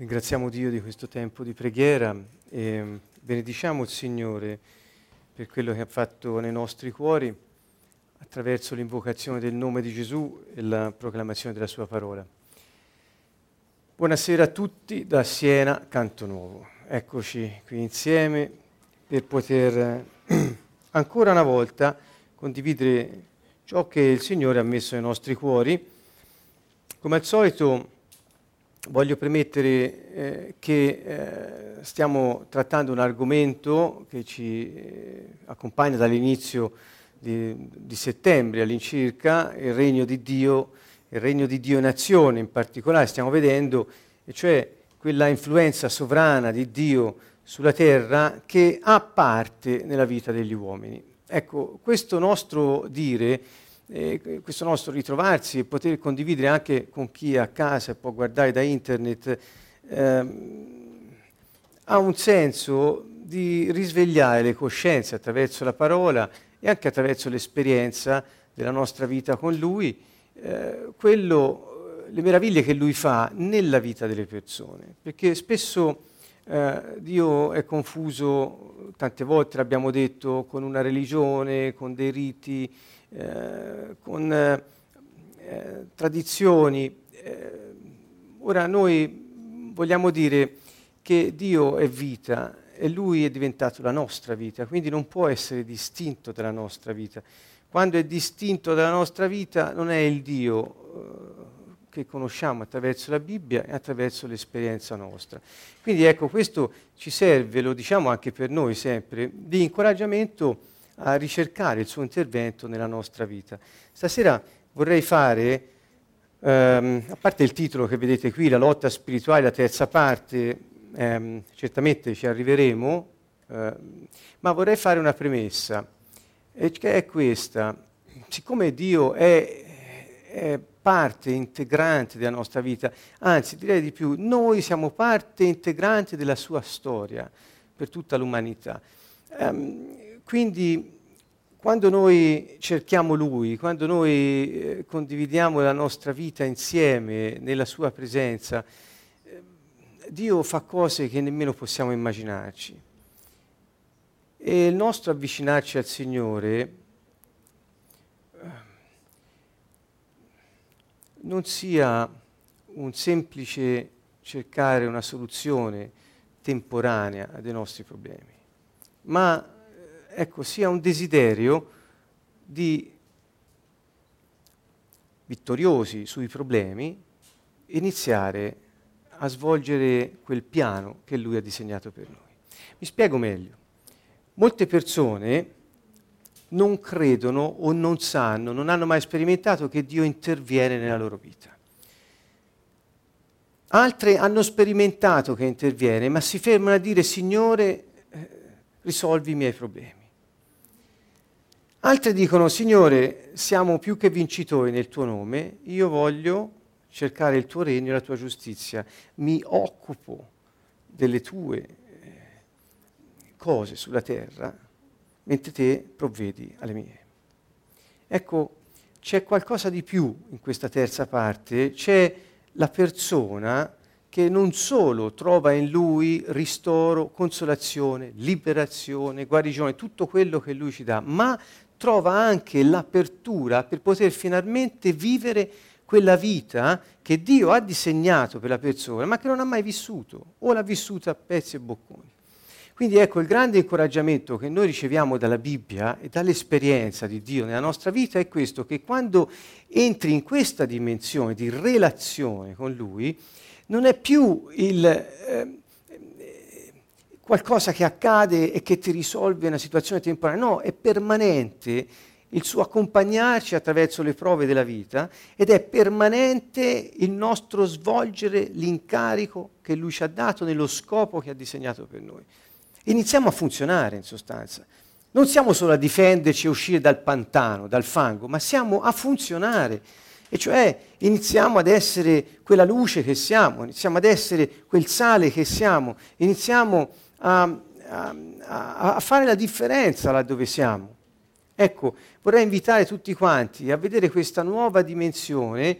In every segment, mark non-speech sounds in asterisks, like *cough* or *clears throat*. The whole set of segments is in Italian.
Ringraziamo Dio di questo tempo di preghiera e benediciamo il Signore per quello che ha fatto nei nostri cuori attraverso l'invocazione del nome di Gesù e la proclamazione della sua parola. Buonasera a tutti da Siena, Canto Nuovo. Eccoci qui insieme per poter *clears throat* ancora una volta condividere ciò che il Signore ha messo nei nostri cuori. Come al solito voglio premettere eh, che eh, stiamo trattando un argomento che ci eh, accompagna dall'inizio di, di, settembre all'incirca, il regno di Dio, il regno di Dio in azione in particolare, stiamo vedendo, e cioè quella influenza sovrana di Dio sulla terra che ha parte nella vita degli uomini. Ecco, questo nostro dire eh, questo nostro ritrovarsi e poter condividere anche con chi è a casa e può guardare da internet, ehm, ha un senso di risvegliare le coscienze attraverso la parola e anche attraverso l'esperienza della nostra vita con Lui, eh, quello, le meraviglie che Lui fa nella vita delle persone. Perché spesso eh, Dio è confuso, tante volte l'abbiamo detto, con una religione, con dei riti, eh, con eh, eh, tradizioni. Eh, ora noi vogliamo dire che Dio è vita e Lui è diventato la nostra vita, quindi non può essere distinto dalla nostra vita. Quando è distinto dalla nostra vita non è il Dio che conosciamo attraverso la Bibbia e attraverso l'esperienza nostra. Quindi ecco, questo ci serve, lo diciamo anche per noi sempre, di incoraggiamento a ricercare il suo intervento nella nostra vita. Stasera vorrei fare, ehm, a parte il titolo che vedete qui, la lotta spirituale, la terza parte, ehm, certamente ci arriveremo, ehm, ma vorrei fare una premessa, che è questa. Siccome Dio è, è parte integrante della nostra vita, anzi direi di più, noi siamo parte integrante della sua storia per tutta l'umanità. Um, quindi quando noi cerchiamo Lui, quando noi eh, condividiamo la nostra vita insieme nella Sua presenza, eh, Dio fa cose che nemmeno possiamo immaginarci. E il nostro avvicinarci al Signore eh, non sia un semplice cercare una soluzione temporanea dei nostri problemi, ma ecco, sia un desiderio di vittoriosi sui problemi iniziare a svolgere quel piano che lui ha disegnato per noi. Mi spiego meglio. Molte persone non credono o non sanno, non hanno mai sperimentato che Dio interviene nella loro vita. Altre hanno sperimentato che interviene, ma si fermano a dire Signore, eh, risolvi i miei problemi. Altre dicono, Signore, siamo più che vincitori nel tuo nome, io voglio cercare il tuo regno e la tua giustizia, mi occupo delle tue eh, cose sulla terra, mentre te provvedi alle mie. Ecco, c'è qualcosa di più in questa terza parte, c'è la persona che non solo trova in lui ristoro, consolazione, liberazione, guarigione, tutto quello che lui ci dà, ma trova anche l'apertura per poter finalmente vivere quella vita che Dio ha disegnato per la persona, ma che non ha mai vissuto, o l'ha vissuta a pezzi e bocconi. Quindi ecco il grande incoraggiamento che noi riceviamo dalla Bibbia e dall'esperienza di Dio nella nostra vita è questo, che quando entri in questa dimensione di relazione con Lui, non è più il, eh, qualcosa che accade e che ti risolve una situazione temporanea, no, è permanente il suo accompagnarci attraverso le prove della vita ed è permanente il nostro svolgere l'incarico che lui ci ha dato nello scopo che ha disegnato per noi. Iniziamo a funzionare in sostanza. Non siamo solo a difenderci e uscire dal pantano, dal fango, ma siamo a funzionare. E cioè iniziamo ad essere quella luce che siamo, iniziamo ad essere quel sale che siamo, iniziamo a, a, a fare la differenza là dove siamo. Ecco, vorrei invitare tutti quanti a vedere questa nuova dimensione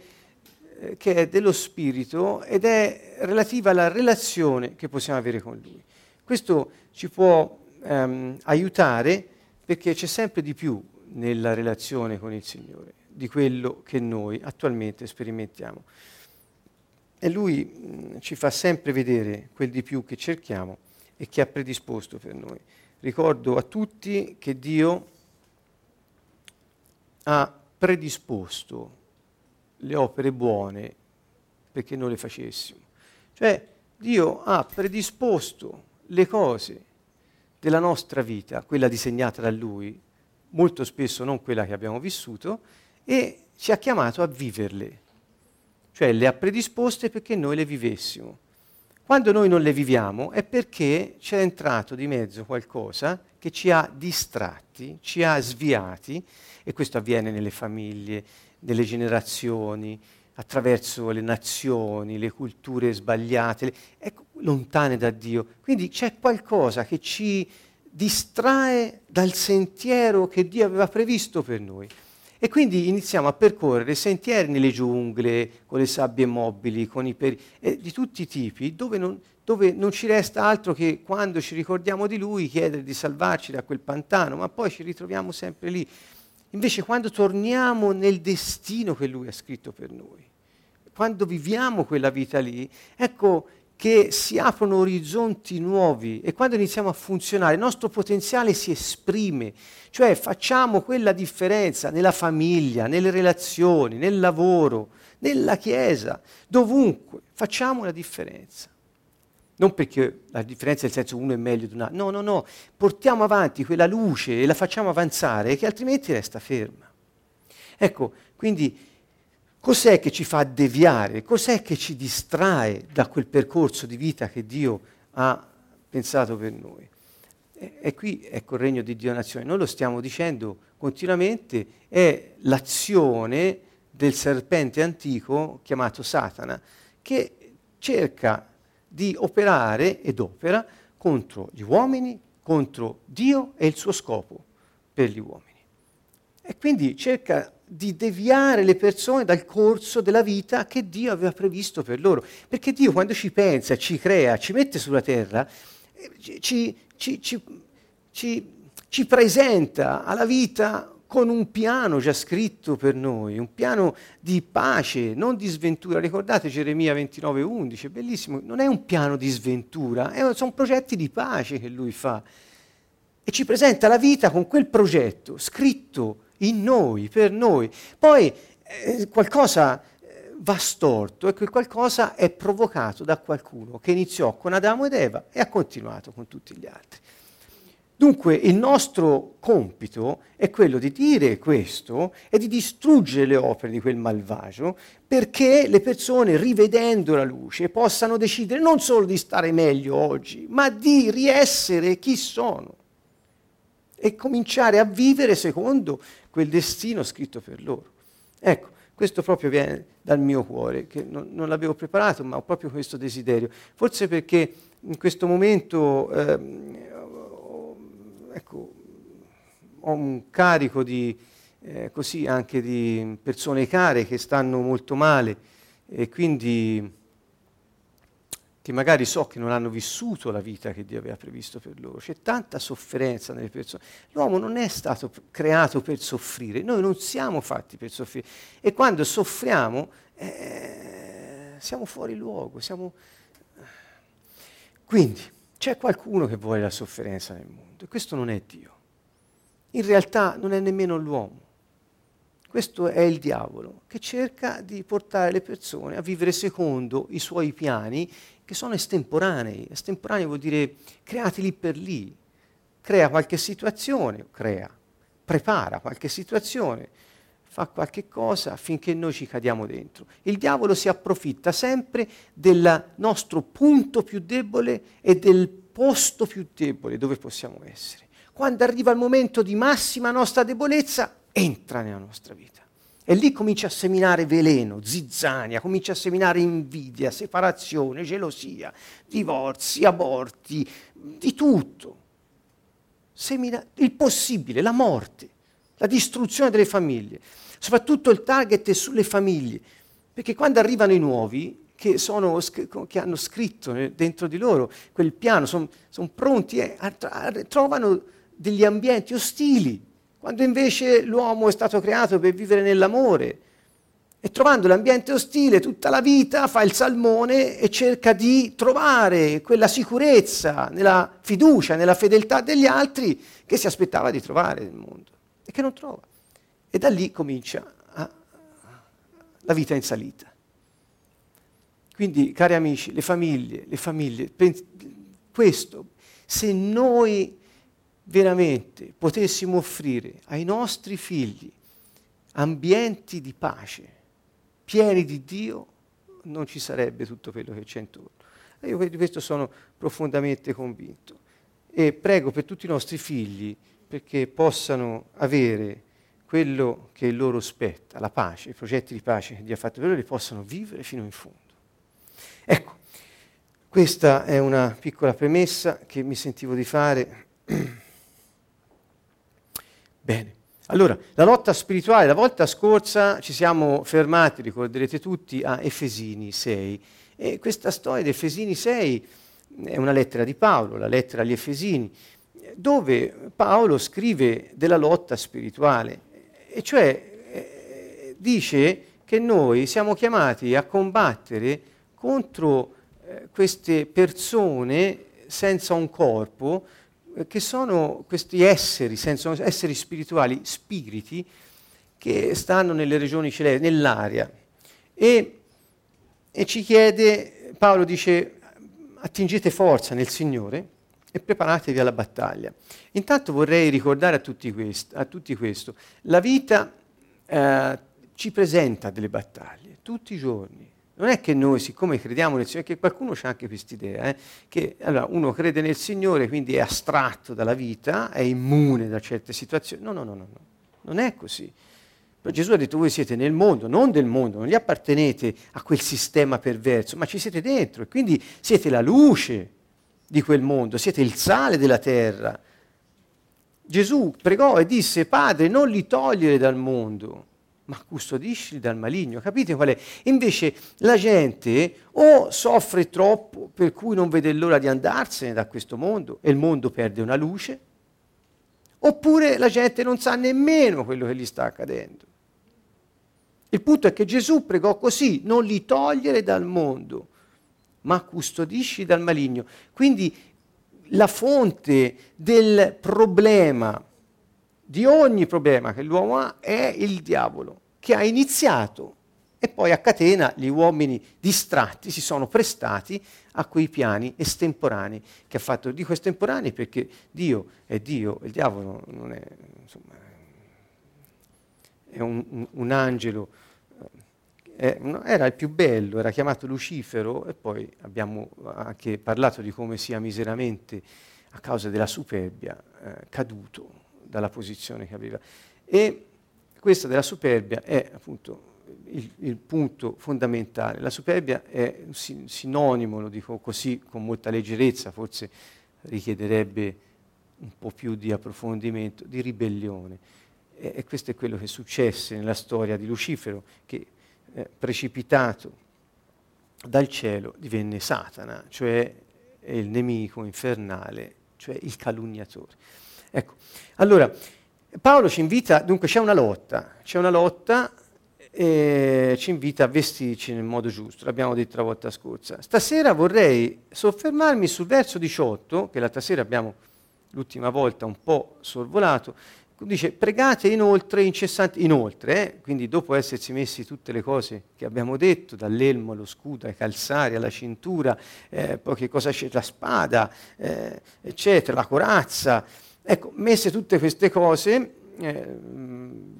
eh, che è dello Spirito ed è relativa alla relazione che possiamo avere con Lui. Questo ci può ehm, aiutare perché c'è sempre di più nella relazione con il Signore di quello che noi attualmente sperimentiamo. E Lui mh, ci fa sempre vedere quel di più che cerchiamo e che ha predisposto per noi. Ricordo a tutti che Dio ha predisposto le opere buone perché noi le facessimo. Cioè Dio ha predisposto le cose della nostra vita, quella disegnata da Lui, molto spesso non quella che abbiamo vissuto, e ci ha chiamato a viverle, cioè le ha predisposte perché noi le vivessimo. Quando noi non le viviamo è perché c'è entrato di mezzo qualcosa che ci ha distratti, ci ha sviati, e questo avviene nelle famiglie, nelle generazioni, attraverso le nazioni, le culture sbagliate, ecco, lontane da Dio. Quindi c'è qualcosa che ci distrae dal sentiero che Dio aveva previsto per noi. E quindi iniziamo a percorrere sentieri nelle giungle, con le sabbie mobili, con i peri- eh, di tutti i tipi, dove non, dove non ci resta altro che quando ci ricordiamo di Lui chiedere di salvarci da quel pantano, ma poi ci ritroviamo sempre lì. Invece quando torniamo nel destino che Lui ha scritto per noi, quando viviamo quella vita lì, ecco che si aprono orizzonti nuovi e quando iniziamo a funzionare il nostro potenziale si esprime, cioè facciamo quella differenza nella famiglia, nelle relazioni, nel lavoro, nella chiesa, dovunque, facciamo la differenza. Non perché la differenza nel senso uno è meglio di un altro, no, no, no, portiamo avanti quella luce e la facciamo avanzare che altrimenti resta ferma. Ecco, quindi cos'è che ci fa deviare? Cos'è che ci distrae da quel percorso di vita che Dio ha pensato per noi? E, e qui ecco il regno di Dio nazione, noi lo stiamo dicendo continuamente, è l'azione del serpente antico chiamato Satana, che cerca di operare ed opera contro gli uomini, contro Dio e il suo scopo per gli uomini. E quindi cerca di deviare le persone dal corso della vita che Dio aveva previsto per loro. Perché Dio quando ci pensa, ci crea, ci mette sulla terra, eh, ci, ci, ci, ci presenta alla vita con un piano già scritto per noi, un piano di pace, non di sventura. Ricordate Geremia 29:11, bellissimo, non è un piano di sventura, è, sono progetti di pace che lui fa. E ci presenta la vita con quel progetto scritto in noi, per noi. Poi eh, qualcosa eh, va storto e quel qualcosa è provocato da qualcuno che iniziò con Adamo ed Eva e ha continuato con tutti gli altri. Dunque il nostro compito è quello di dire questo e di distruggere le opere di quel malvagio perché le persone, rivedendo la luce, possano decidere non solo di stare meglio oggi, ma di riessere chi sono e cominciare a vivere secondo quel destino scritto per loro. Ecco, questo proprio viene dal mio cuore, che non, non l'avevo preparato, ma ho proprio questo desiderio. Forse perché in questo momento... Eh, ecco, ho un carico di, eh, così anche di persone care che stanno molto male e quindi che magari so che non hanno vissuto la vita che Dio aveva previsto per loro. C'è tanta sofferenza nelle persone. L'uomo non è stato creato per soffrire, noi non siamo fatti per soffrire. E quando soffriamo eh, siamo fuori luogo. Siamo... Quindi c'è qualcuno che vuole la sofferenza nel mondo e questo non è Dio. In realtà non è nemmeno l'uomo. Questo è il diavolo che cerca di portare le persone a vivere secondo i suoi piani che sono estemporanei. Estemporanei vuol dire creati lì per lì. Crea qualche situazione, crea, prepara qualche situazione, fa qualche cosa affinché noi ci cadiamo dentro. Il diavolo si approfitta sempre del nostro punto più debole e del posto più debole dove possiamo essere. Quando arriva il momento di massima nostra debolezza, entra nella nostra vita. E lì comincia a seminare veleno, zizzania, comincia a seminare invidia, separazione, gelosia, divorzi, aborti, di tutto. Semina il possibile, la morte, la distruzione delle famiglie. Soprattutto il target è sulle famiglie. Perché quando arrivano i nuovi, che, sono, che hanno scritto dentro di loro quel piano, sono son pronti, eh, a, a, trovano degli ambienti ostili, quando invece l'uomo è stato creato per vivere nell'amore. E trovando l'ambiente ostile tutta la vita fa il salmone e cerca di trovare quella sicurezza nella fiducia, nella fedeltà degli altri che si aspettava di trovare nel mondo e che non trova. E da lì comincia a, la vita in salita. Quindi, cari amici, le famiglie, le famiglie, questo, se noi veramente potessimo offrire ai nostri figli ambienti di pace, pieni di Dio, non ci sarebbe tutto quello che c'è intorno. E io di questo sono profondamente convinto. E prego per tutti i nostri figli perché possano avere quello che loro spetta, la pace, i progetti di pace che Dio ha fatto per loro, li possano vivere fino in fondo. Ecco, questa è una piccola premessa che mi sentivo di fare. *clears throat* Bene. Allora, la lotta spirituale, la volta scorsa ci siamo fermati, ricorderete tutti, a Efesini 6. E questa storia di Efesini 6 è una lettera di Paolo, la lettera agli Efesini, dove Paolo scrive della lotta spirituale, e cioè eh, dice che noi siamo chiamati a combattere contro eh, queste persone senza un corpo, che sono questi esseri, senso, esseri spirituali, spiriti, che stanno nelle regioni celesti, nell'aria. E, e ci chiede, Paolo dice, attingete forza nel Signore e preparatevi alla battaglia. Intanto vorrei ricordare a tutti, quest- a tutti questo, la vita eh, ci presenta delle battaglie tutti i giorni, non è che noi, siccome crediamo nel Signore, che qualcuno c'ha anche quest'idea, eh, che allora, uno crede nel Signore, quindi è astratto dalla vita, è immune da certe situazioni. No, no, no, no, no. non è così. Però Gesù ha detto voi siete nel mondo, non del mondo, non gli appartenete a quel sistema perverso, ma ci siete dentro e quindi siete la luce di quel mondo, siete il sale della terra. Gesù pregò e disse, Padre, non li togliere dal mondo, ma custodisci dal maligno. Capite qual è? Invece la gente o soffre troppo per cui non vede l'ora di andarsene da questo mondo e il mondo perde una luce, oppure la gente non sa nemmeno quello che gli sta accadendo. Il punto è che Gesù pregò così, non li togliere dal mondo, ma custodisci dal maligno. Quindi la fonte del problema, di ogni problema che l'uomo ha, è il diavolo che ha iniziato e poi a catena gli uomini distratti si sono prestati a quei piani estemporanei che ha fatto. Dico estemporanei perché Dio è Dio, il diavolo non è, insomma, è un, un, un angelo, eh, è, era il più bello, era chiamato Lucifero e poi abbiamo anche parlato di come sia miseramente a causa della superbia eh, caduto dalla posizione che aveva. E questa della superbia è appunto il, il, punto fondamentale. La superbia è un sinonimo, lo dico così con molta leggerezza, forse richiederebbe un po' più di approfondimento, di ribellione. E, e questo è quello che successe nella storia di Lucifero, che eh, precipitato dal cielo divenne Satana, cioè il nemico infernale, cioè il calunniatore. Ecco, allora, Paolo ci invita, dunque c'è una lotta, c'è una lotta e ci invita a vestirci nel modo giusto, l'abbiamo detto la volta scorsa. Stasera vorrei soffermarmi sul verso 18, che l'altra sera abbiamo l'ultima volta un po' sorvolato, dice pregate inoltre incessanti, inoltre, eh, quindi dopo essersi messi tutte le cose che abbiamo detto, dall'elmo allo scudo, ai calzari, alla cintura, eh, poi che cosa c'è, la spada, eh, eccetera, la corazza, Ecco, messe tutte queste cose, eh,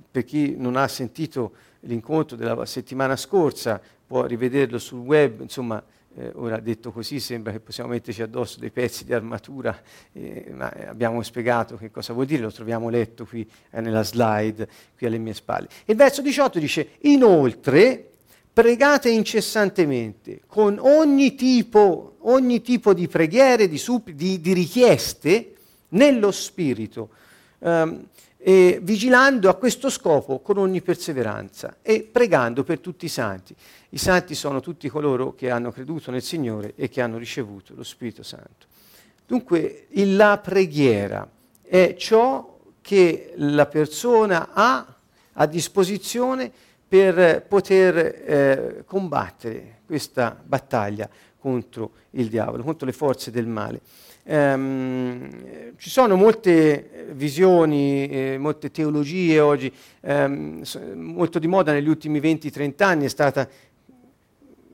per chi non ha sentito l'incontro della settimana scorsa, può rivederlo sul web, insomma, eh, ora detto così sembra che possiamo metterci addosso dei pezzi di armatura, eh, ma abbiamo spiegato che cosa vuol dire, lo troviamo letto qui eh, nella slide, qui alle mie spalle. Il verso 18 dice, inoltre, pregate incessantemente, con ogni tipo, ogni tipo di preghiere, di, suppli, di, di richieste, nello spirito. Um, e vigilando a questo scopo con ogni perseveranza e pregando per tutti i santi. I santi sono tutti coloro che hanno creduto nel Signore e che hanno ricevuto lo Spirito Santo. Dunque la preghiera è ciò che la persona ha a disposizione per poter eh, combattere questa battaglia contro il diavolo, contro le forze del male. Um, ci sono molte visioni, eh, molte teologie oggi, um, molto di moda negli ultimi 20-30 anni è stata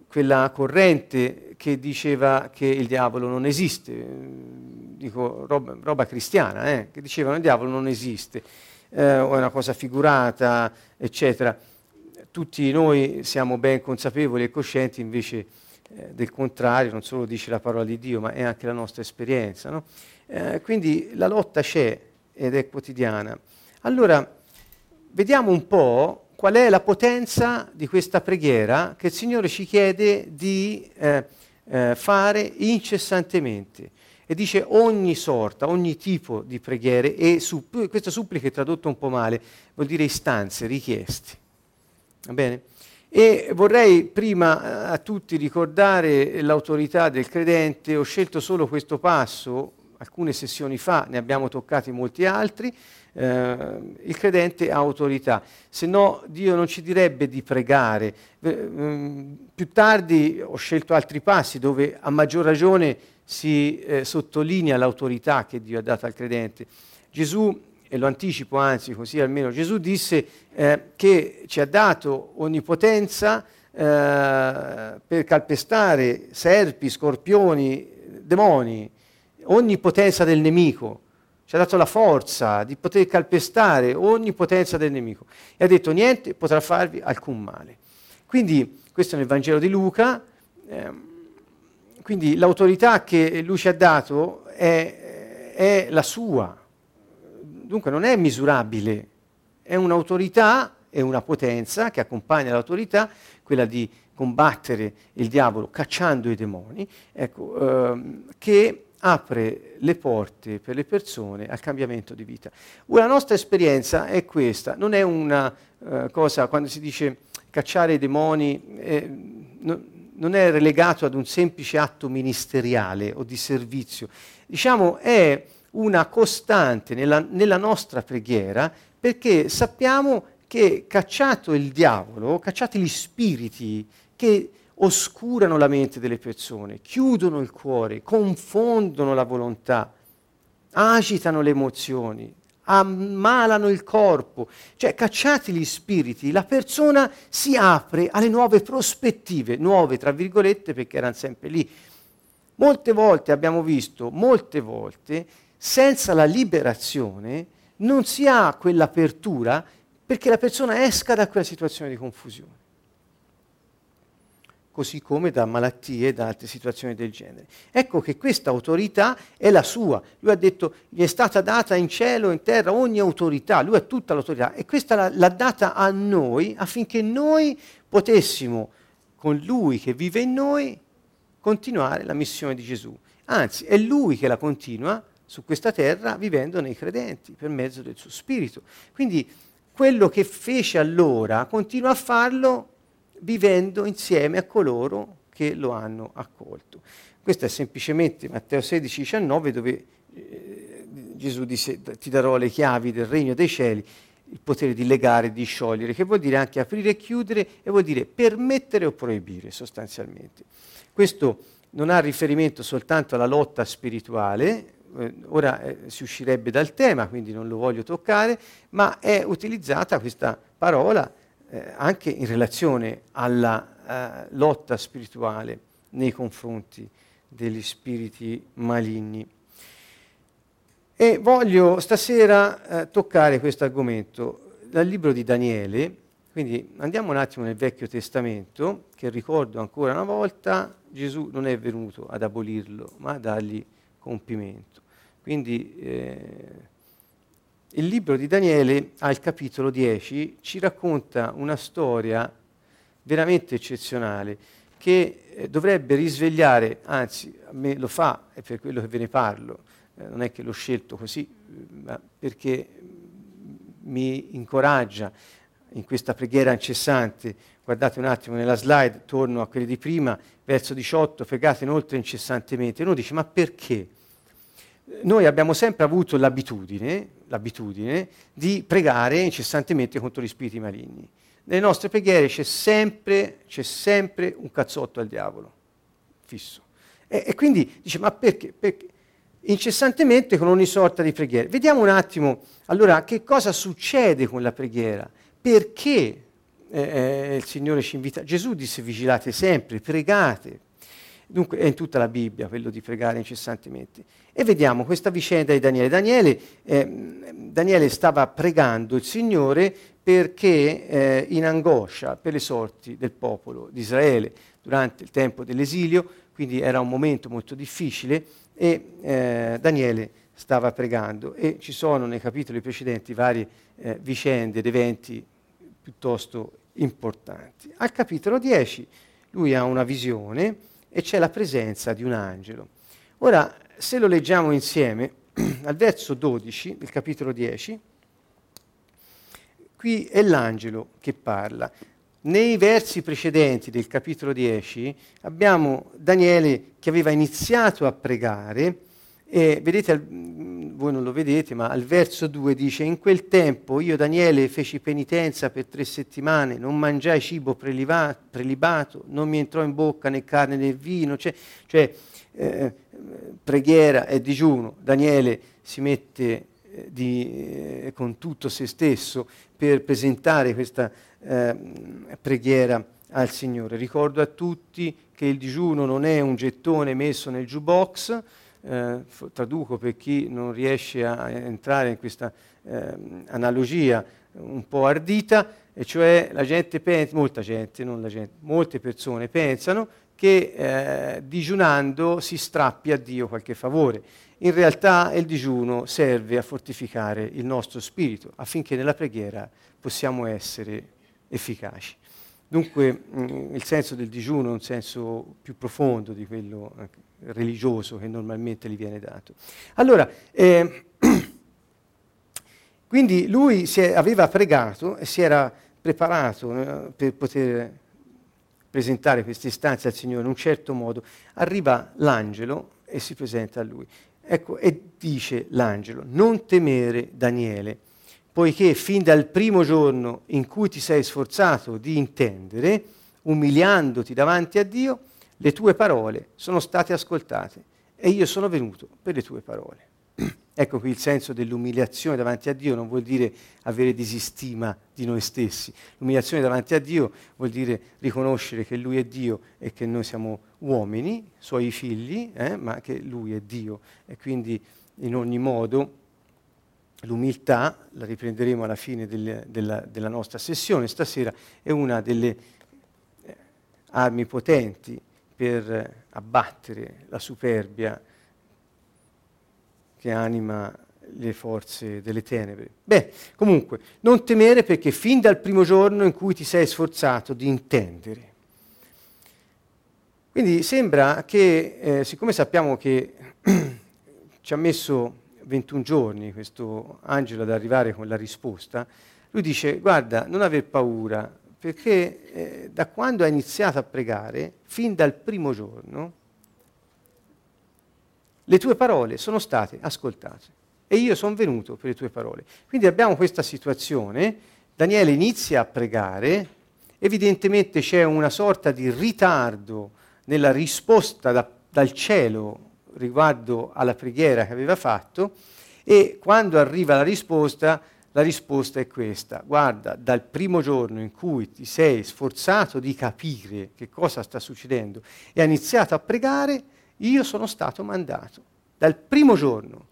quella corrente che diceva che il diavolo non esiste, dico roba, roba cristiana, eh, che diceva che il diavolo non esiste, eh, o è una cosa figurata, eccetera. Tutti noi siamo ben consapevoli e coscienti invece eh, del contrario, non solo dice la parola di Dio, ma è anche la nostra esperienza. No? Eh, quindi la lotta c'è ed è quotidiana. Allora, vediamo un po' qual è la potenza di questa preghiera che il Signore ci chiede di eh, eh, fare incessantemente. E dice ogni sorta, ogni tipo di preghiere, e su, questa supplica è tradotta un po' male, vuol dire istanze, richieste. Va bene? E vorrei prima eh, a tutti ricordare l'autorità del credente, ho scelto solo questo passo, alcune sessioni fa ne abbiamo toccati molti altri, eh, il credente ha autorità, se no Dio non ci direbbe di pregare. Eh, più tardi ho scelto altri passi dove a maggior ragione si eh, sottolinea l'autorità che Dio ha dato al credente. Gesù e lo anticipo anzi così almeno Gesù disse eh, che ci ha dato onnipotenza eh, per calpestare serpi, scorpioni, demoni, ogni potenza del nemico. Ci ha dato la forza di poter calpestare ogni potenza del nemico. E ha detto niente potrà farvi alcun male. Quindi questo è nel Vangelo di Luca. Eh, quindi l'autorità che lui ci ha dato è, è la sua, dunque non è misurabile, è un'autorità e una potenza che accompagna l'autorità, quella di combattere il diavolo cacciando i demoni, ecco, ehm, che apre le porte per le persone al cambiamento di vita. La nostra esperienza è questa, non è una uh, cosa, quando si dice cacciare i demoni, eh, no, non è relegato ad un semplice atto ministeriale o di servizio, diciamo è una costante nella, nella nostra preghiera perché sappiamo che cacciato il diavolo, cacciati gli spiriti che oscurano la mente delle persone, chiudono il cuore, confondono la volontà, agitano le emozioni, ammalano il corpo, cioè cacciati gli spiriti, la persona si apre alle nuove prospettive, nuove tra virgolette perché erano sempre lì. Molte volte abbiamo visto, molte volte, senza la liberazione non si ha quell'apertura perché la persona esca da quella situazione di confusione. Così come da malattie e da altre situazioni del genere. Ecco che questa autorità è la sua. Lui ha detto, gli è stata data in cielo e in terra ogni autorità, lui ha tutta l'autorità e questa l'ha data a noi affinché noi potessimo, con lui che vive in noi, continuare la missione di Gesù. Anzi, è lui che la continua su questa terra vivendo nei credenti per mezzo del suo spirito. Quindi quello che fece allora continua a farlo vivendo insieme a coloro che lo hanno accolto. Questo è semplicemente Matteo 16, 19 dove eh, Gesù disse ti darò le chiavi del regno dei cieli, il potere di legare di sciogliere, che vuol dire anche aprire e chiudere e vuol dire permettere o proibire sostanzialmente. Questo non ha riferimento soltanto alla lotta spirituale, ora eh, si uscirebbe dal tema, quindi non lo voglio toccare, ma è utilizzata questa parola eh, anche in relazione alla eh, lotta spirituale nei confronti degli spiriti maligni. E voglio stasera eh, toccare questo argomento dal libro di Daniele, quindi andiamo un attimo nel Vecchio Testamento, che ricordo ancora una volta, Gesù non è venuto ad abolirlo, ma a dargli compimento. Quindi eh, il libro di Daniele al capitolo 10 ci racconta una storia veramente eccezionale che eh, dovrebbe risvegliare, anzi a me lo fa, è per quello che ve ne parlo, eh, non è che l'ho scelto così, ma perché mi incoraggia in questa preghiera incessante. Guardate un attimo nella slide, torno a quelli di prima, verso 18, pregate inoltre incessantemente. E uno dice, ma perché? Noi abbiamo sempre avuto l'abitudine, l'abitudine di pregare incessantemente contro gli spiriti maligni. Nelle nostre preghiere c'è sempre, c'è sempre un cazzotto al diavolo, fisso. E, e quindi dice, ma perché? perché? Incessantemente con ogni sorta di preghiera. Vediamo un attimo allora che cosa succede con la preghiera. Perché eh, eh, il Signore ci invita? Gesù disse vigilate sempre, pregate. Dunque è in tutta la Bibbia quello di pregare incessantemente. E vediamo questa vicenda di Daniele. Daniele, eh, Daniele stava pregando il Signore perché eh, in angoscia per le sorti del popolo di Israele durante il tempo dell'esilio, quindi era un momento molto difficile e eh, Daniele stava pregando e ci sono nei capitoli precedenti varie eh, vicende ed eventi piuttosto importanti. Al capitolo 10 lui ha una visione e c'è la presenza di un angelo. Ora, se lo leggiamo insieme, *clears throat* al verso 12 del capitolo 10, qui è l'angelo che parla. Nei versi precedenti del capitolo 10 abbiamo Daniele che aveva iniziato a pregare e vedete, voi non lo vedete, ma al verso 2 dice, in quel tempo io Daniele feci penitenza per tre settimane, non mangiai cibo prelibato non mi entrò in bocca né carne né vino, cioè, cioè eh, preghiera e digiuno. Daniele si mette eh, di, eh, con tutto se stesso per presentare questa eh, preghiera al Signore. Ricordo a tutti che il digiuno non è un gettone messo nel jukebox, eh, traduco per chi non riesce a entrare in questa eh, analogia un po' ardita, e cioè la gente pensa, molta gente, non la gente, molte persone pensano che eh, digiunando si strappi a Dio qualche favore. In realtà il digiuno serve a fortificare il nostro spirito affinché nella preghiera possiamo essere efficaci. Dunque mh, mm, il senso del digiuno è un senso più profondo di quello religioso che normalmente gli viene dato. Allora, eh, *clears throat* quindi lui è, aveva pregato e si era preparato eh, per poter presentare queste istanze al Signore in un certo modo. Arriva l'angelo e si presenta a lui. Ecco, e dice l'angelo, non temere Daniele, poiché fin dal primo giorno in cui ti sei sforzato di intendere, umiliandoti davanti a Dio, le tue parole sono state ascoltate e io sono venuto per le tue parole. Ecco qui il senso dell'umiliazione davanti a Dio non vuol dire avere disistima di noi stessi. L'umiliazione davanti a Dio vuol dire riconoscere che Lui è Dio e che noi siamo uomini, suoi figli, eh, ma che Lui è Dio. E quindi in ogni modo l'umiltà, la riprenderemo alla fine del, della, della nostra sessione stasera, è una delle eh, armi potenti per abbattere la superbia che anima le forze delle tenebre. Beh, comunque, non temere perché fin dal primo giorno in cui ti sei sforzato di intendere. Quindi sembra che, eh, siccome sappiamo che *clears throat* ci ha messo 21 giorni questo angelo ad arrivare con la risposta, lui dice, guarda, non aver paura, perché eh, da quando ha iniziato a pregare, fin dal primo giorno, le tue parole sono state ascoltate e io sono venuto per le tue parole. Quindi abbiamo questa situazione, Daniele inizia a pregare, evidentemente c'è una sorta di ritardo nella risposta da, dal cielo riguardo alla preghiera che aveva fatto e quando arriva la risposta la risposta è questa. Guarda, dal primo giorno in cui ti sei sforzato di capire che cosa sta succedendo e hai iniziato a pregare, io sono stato mandato. Dal primo giorno.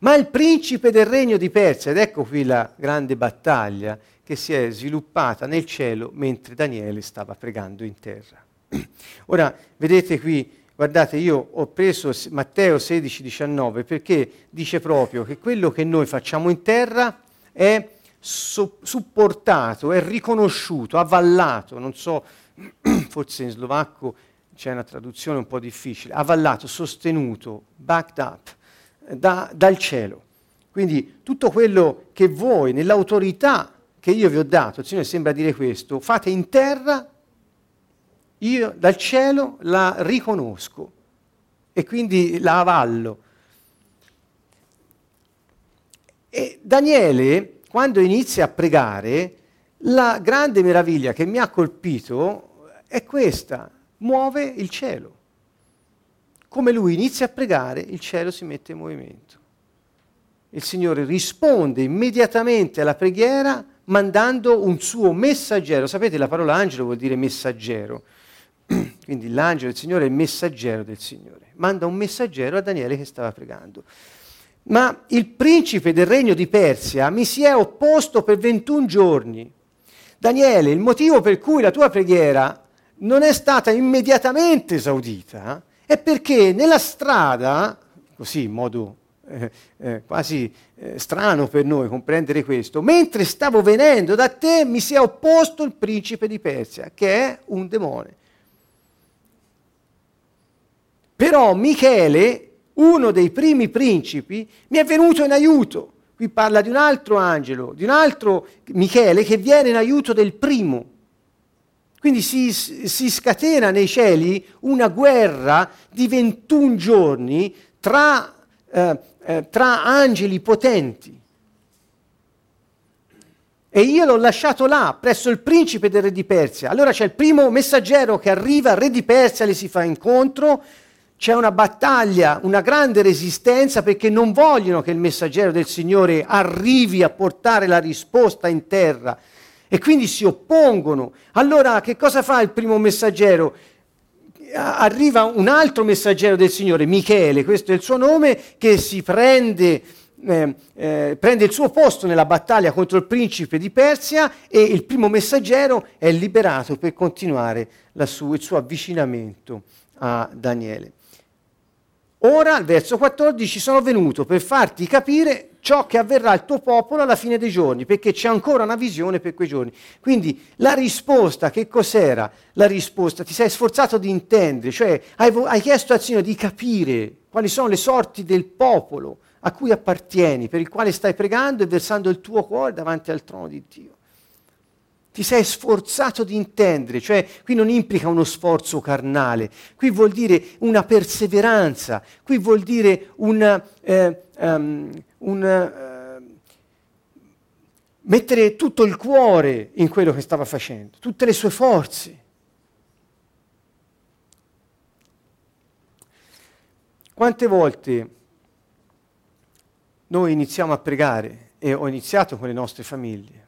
Ma il principe del regno di Persia, ed ecco qui la grande battaglia che si è sviluppata nel cielo mentre Daniele stava pregando in terra. *clears throat* Ora, vedete qui Guardate, io ho preso Matteo 16, 19 perché dice proprio che quello che noi facciamo in terra è supportato, è riconosciuto, avallato, non so, *clears throat* forse in slovacco c'è una traduzione un po' difficile, avallato, sostenuto, backed up, da, dal cielo. Quindi tutto quello che voi, nell'autorità che io vi ho dato, il Signore sembra dire questo, fate in terra, io dal cielo la riconosco e quindi la avallo. E Daniele, quando inizia a pregare, la grande meraviglia che mi ha colpito è questa, muove il cielo. Come lui inizia a pregare, il cielo si mette in movimento. Il Signore risponde immediatamente alla preghiera mandando un suo messaggero. Sapete, la parola angelo vuol dire messaggero. *clears throat* Quindi l'angelo del Signore è il messaggero del Signore. Manda un messaggero a Daniele che stava pregando ma il principe del regno di Persia mi si è opposto per 21 giorni. Daniele, il motivo per cui la tua preghiera non è stata immediatamente esaudita è perché nella strada, così in modo eh, eh, quasi eh, strano per noi comprendere questo, mentre stavo venendo da te mi si è opposto il principe di Persia, che è un demone. Però Michele uno dei primi principi, mi è venuto in aiuto. Qui parla di un altro angelo, di un altro Michele che viene in aiuto del primo. Quindi si, si scatena nei cieli una guerra di 21 giorni tra, eh, eh, tra angeli potenti. E io l'ho lasciato là, presso il principe del re di Persia. Allora c'è il primo messaggero che arriva, il re di Persia le si fa incontro, c'è una battaglia, una grande resistenza perché non vogliono che il messaggero del Signore arrivi a portare la risposta in terra e quindi si oppongono. Allora che cosa fa il primo messaggero? Arriva un altro messaggero del Signore, Michele, questo è il suo nome, che si prende, eh, eh, prende il suo posto nella battaglia contro il principe di Persia e il primo messaggero è liberato per continuare su- il suo avvicinamento a Daniele. Ora, verso 14, sono venuto per farti capire ciò che avverrà al tuo popolo alla fine dei giorni, perché c'è ancora una visione per quei giorni. Quindi la risposta, che cos'era? La risposta, ti sei sforzato di intendere, cioè hai, hai chiesto al Signore di capire quali sono le sorti del popolo a cui appartieni, per il quale stai pregando e versando il tuo cuore davanti al trono di Dio ti sei sforzato di intendere, cioè qui non implica uno sforzo carnale, qui vuol dire una perseveranza, qui vuol dire una, eh, um, un, uh, mettere tutto il cuore in quello che stava facendo, tutte le sue forze. Quante volte noi iniziamo a pregare e ho iniziato con le nostre famiglie?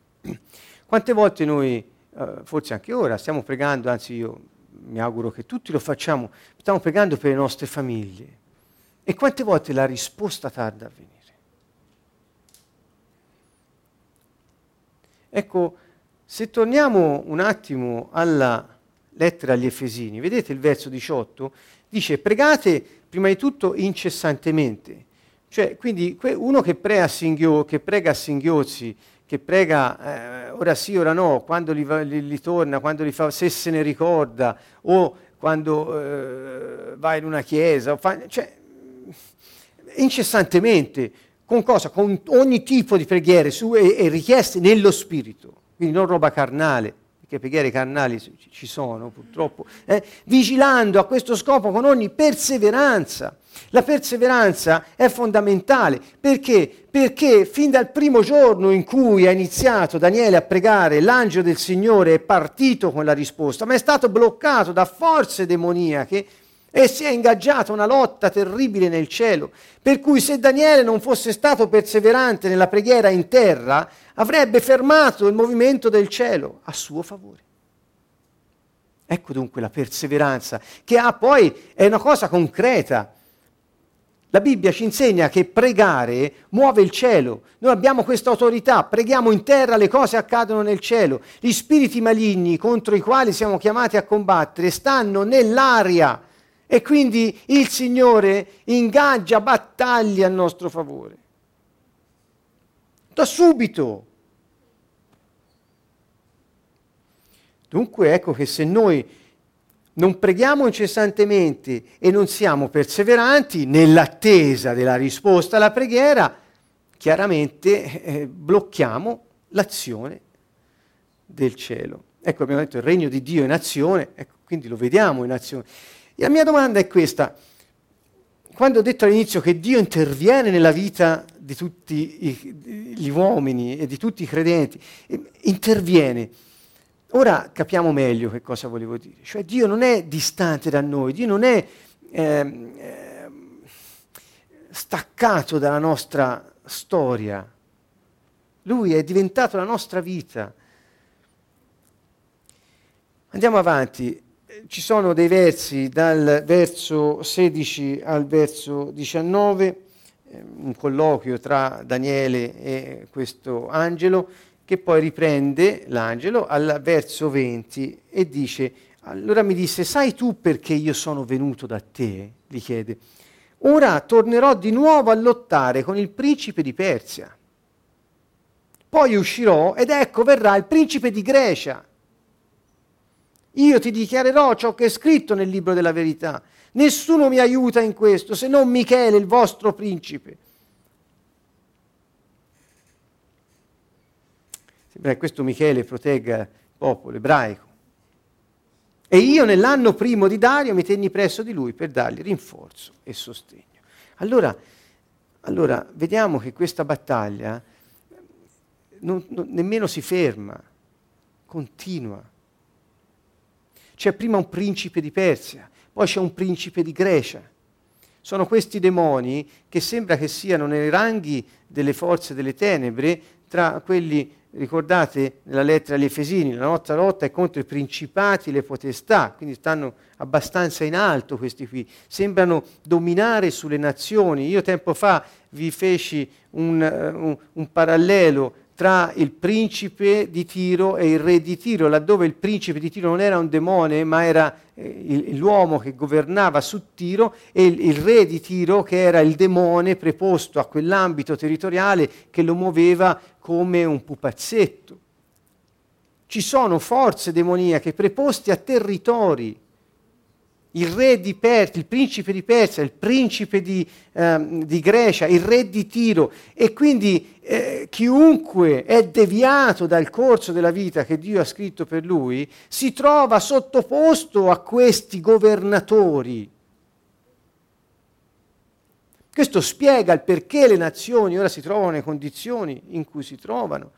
Quante volte noi, eh, forse anche ora, stiamo pregando, anzi io mi auguro che tutti lo facciamo, stiamo pregando per le nostre famiglie. E quante volte la risposta tarda a venire? Ecco, se torniamo un attimo alla lettera agli Efesini, vedete il verso 18? Dice pregate prima di tutto incessantemente. Cioè, quindi uno che singhio, che prega a singhiozzi che prega eh, ora sì, ora no, quando li, li, li, torna, quando li fa, se se ne ricorda, o quando eh, va in una chiesa, fa, cioè, incessantemente, con cosa? Con ogni tipo di preghiere su, e, e, richieste nello spirito, quindi non roba carnale, perché preghiere carnali ci sono purtroppo, eh, vigilando a questo scopo con ogni perseveranza la perseveranza è fondamentale perché? Perché fin dal primo giorno in cui ha iniziato Daniele a pregare, l'angelo del Signore è partito con la risposta, ma è stato bloccato da forze demoniache e si è ingaggiata una lotta terribile nel cielo. Per cui se Daniele non fosse stato perseverante nella preghiera in terra, avrebbe fermato il movimento del cielo a suo favore. Ecco dunque la perseveranza, che ha poi è una cosa concreta. La Bibbia ci insegna che pregare muove il cielo. Noi abbiamo questa autorità, preghiamo in terra, le cose accadono nel cielo. Gli spiriti maligni contro i quali siamo chiamati a combattere stanno nell'aria e quindi il Signore ingaggia battaglie a nostro favore. Da subito. Dunque ecco che se noi non preghiamo incessantemente e non siamo perseveranti nell'attesa della risposta alla preghiera, chiaramente eh, blocchiamo l'azione del cielo. Ecco, abbiamo detto il regno di Dio in azione, ecco, quindi lo vediamo in azione. E la mia domanda è questa. Quando ho detto all'inizio che Dio interviene nella vita di tutti gli uomini e di tutti i credenti, interviene. Ora capiamo meglio che cosa volevo dire. Cioè Dio non è distante da noi, Dio non è eh, staccato dalla nostra storia. Lui è diventato la nostra vita. Andiamo avanti. Ci sono dei versi dal verso 16 al verso 19, eh, un colloquio tra Daniele e questo angelo, che poi riprende l'angelo al verso 20 e dice, allora mi disse, sai tu perché io sono venuto da te? gli chiede. Ora tornerò di nuovo a lottare con il principe di Persia. Poi uscirò ed ecco verrà il principe di Grecia io ti dichiarerò ciò che è scritto nel libro della verità. Nessuno mi aiuta in questo se non Michele, il vostro principe. Sembra che questo Michele protegga il popolo ebraico. E io nell'anno primo di Dario mi tenni presso di lui per dargli rinforzo e sostegno. Allora, allora vediamo che questa battaglia non, non, nemmeno si ferma, continua c'è prima un principe di Persia, poi c'è un principe di Grecia. Sono questi demoni che sembra che siano nei ranghi delle forze delle tenebre, tra quelli, ricordate nella lettera agli Efesini, la nostra lotta è contro i principati le potestà, quindi stanno abbastanza in alto questi qui, sembrano dominare sulle nazioni. Io tempo fa vi feci un, un, un parallelo tra il principe di Tiro e il re di Tiro, laddove il principe di Tiro non era un demone, ma era eh, l'uomo che governava su Tiro e il, il, re di Tiro che era il demone preposto a quell'ambito territoriale che lo muoveva come un pupazzetto. Ci sono forze demoniache preposte a territori il re di Persia, il principe di Persia, il principe di, ehm, di Grecia, il re di Tiro e quindi eh, chiunque è deviato dal corso della vita che Dio ha scritto per lui si trova sottoposto a questi governatori. Questo spiega il perché le nazioni ora si trovano nelle condizioni in cui si trovano.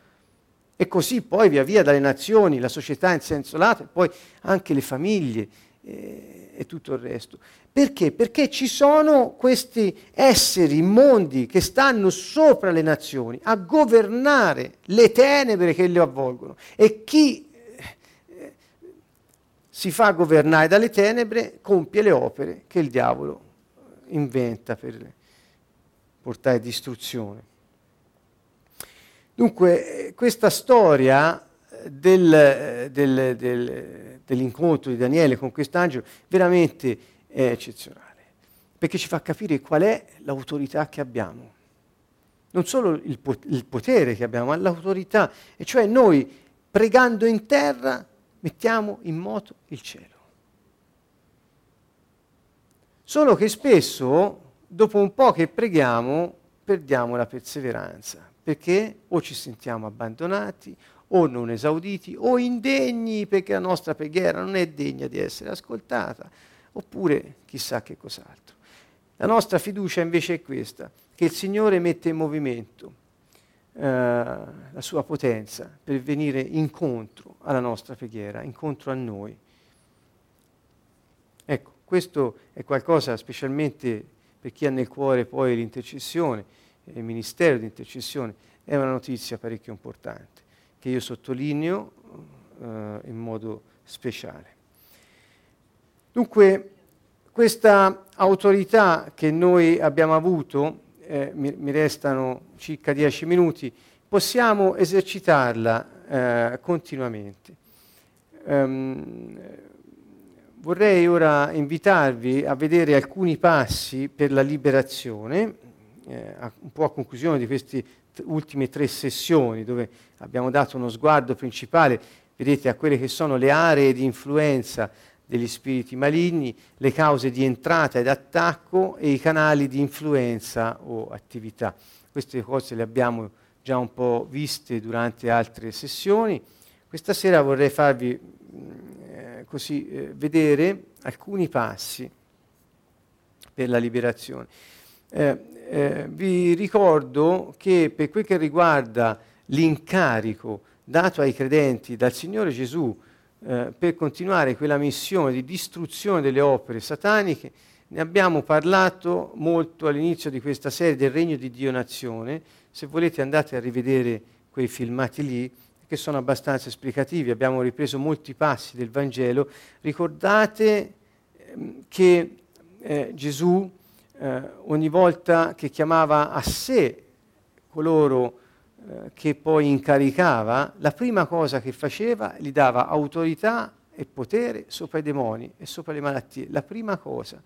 E così poi via via dalle nazioni, la società in senso lato, e poi anche le famiglie. Eh, e tutto il resto. Perché? Perché ci sono questi esseri mondi che stanno sopra le nazioni a governare le tenebre che le avvolgono. E chi eh, si fa governare dalle tenebre compie le opere che il diavolo inventa per portare distruzione. Dunque, questa storia del, del, del dell'incontro di Daniele con quest'angelo veramente è eccezionale, perché ci fa capire qual è l'autorità che abbiamo. Non solo il, il potere che abbiamo, ma l'autorità, e cioè noi pregando in terra mettiamo in moto il cielo. Solo che spesso, dopo un po' che preghiamo, perdiamo la perseveranza, perché o ci sentiamo abbandonati o non esauditi o indegni perché la nostra preghiera non è degna di essere ascoltata, oppure chissà che cos'altro. La nostra fiducia invece è questa, che il Signore mette in movimento eh, la sua potenza per venire incontro alla nostra preghiera, incontro a noi. Ecco, questo è qualcosa specialmente per chi ha nel cuore poi l'intercessione, il ministero di intercessione, è una notizia parecchio importante che io sottolineo eh, in modo speciale. Dunque, questa autorità che noi abbiamo avuto, eh, mi, mi, restano circa dieci minuti, possiamo esercitarla eh, continuamente. Um, vorrei ora invitarvi a vedere alcuni passi per la liberazione, eh, un po' a conclusione di queste ultime tre sessioni dove abbiamo dato uno sguardo principale, vedete, a quelle che sono le aree di influenza degli spiriti maligni, le cause di entrata ed attacco e i canali di influenza o attività. queste cose le abbiamo già un po' viste durante altre sessioni. Questa sera vorrei farvi eh, così eh, vedere alcuni passi per la liberazione. Eh, eh, vi ricordo che per quel che riguarda l'incarico dato ai credenti dal Signore Gesù eh, per continuare quella missione di distruzione delle opere sataniche, ne abbiamo parlato molto all'inizio di questa serie del Regno di Dio Nazione. Se volete andate a rivedere quei filmati lì che sono abbastanza esplicativi, abbiamo ripreso molti passi del Vangelo. Ricordate ehm, che eh, Gesù eh, ogni volta che chiamava a sé coloro eh, che poi incaricava, la prima cosa che faceva gli dava autorità e potere sopra i demoni e sopra le malattie. La prima cosa.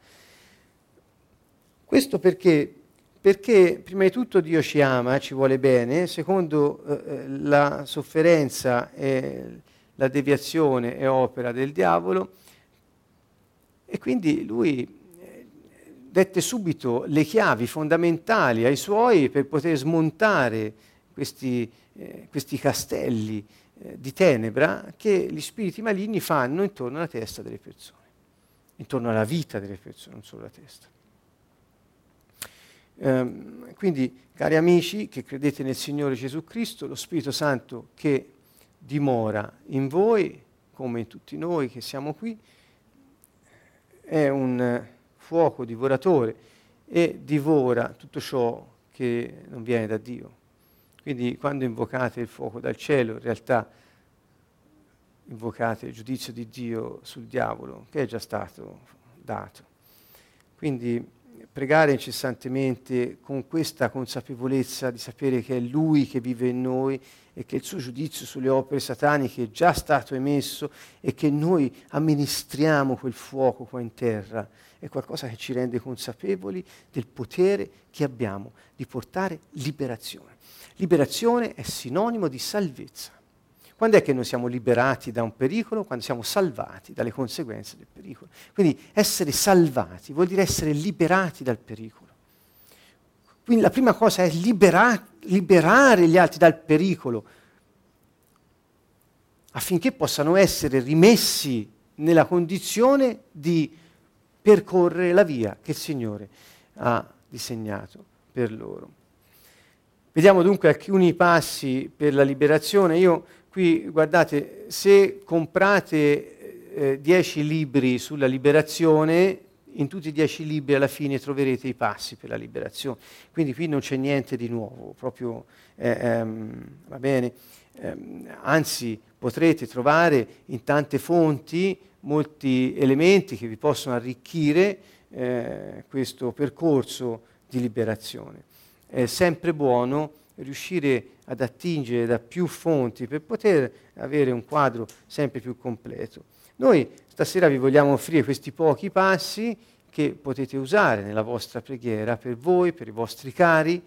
Questo perché? Perché prima di tutto Dio ci ama, ci vuole bene, secondo eh, eh la sofferenza e la deviazione è opera del diavolo e quindi lui dette subito le chiavi fondamentali ai suoi per poter smontare questi, eh, questi castelli eh, di tenebra che gli spiriti maligni fanno intorno alla testa delle persone, intorno alla vita delle persone, non solo alla testa. Ehm, quindi, cari amici che credete nel Signore Gesù Cristo, lo Spirito Santo che dimora in voi, come in tutti noi che siamo qui, è un fuoco divoratore e divora tutto ciò che non viene da Dio. Quindi quando invocate il fuoco dal cielo, in realtà invocate il giudizio di Dio sul diavolo, che è già stato dato. Quindi pregare incessantemente con questa consapevolezza di sapere che è Lui che vive in noi e che il suo giudizio sulle opere sataniche è già stato emesso e che noi amministriamo quel fuoco qua in terra, è qualcosa che ci rende consapevoli del potere che abbiamo di portare liberazione. Liberazione è sinonimo di salvezza. Quando è che noi siamo liberati da un pericolo? Quando siamo salvati dalle conseguenze del pericolo. Quindi essere salvati vuol dire essere liberati dal pericolo. Quindi la prima cosa è libera- liberare gli altri dal pericolo affinché possano essere rimessi nella condizione di percorrere la via che il Signore ha disegnato per loro. Vediamo dunque alcuni passi per la liberazione. Io Qui guardate, se comprate 10 eh, libri sulla liberazione, in tutti i 10 libri alla fine troverete i passi per la liberazione. Quindi qui non c'è niente di nuovo, proprio eh, ehm, va bene. Eh, anzi, potrete trovare in tante fonti molti elementi che vi possono arricchire eh, questo percorso di liberazione. È sempre buono riuscire ad attingere da più fonti per poter avere un quadro sempre più completo. Noi stasera vi vogliamo offrire questi pochi passi che potete usare nella vostra preghiera per voi, per i vostri cari,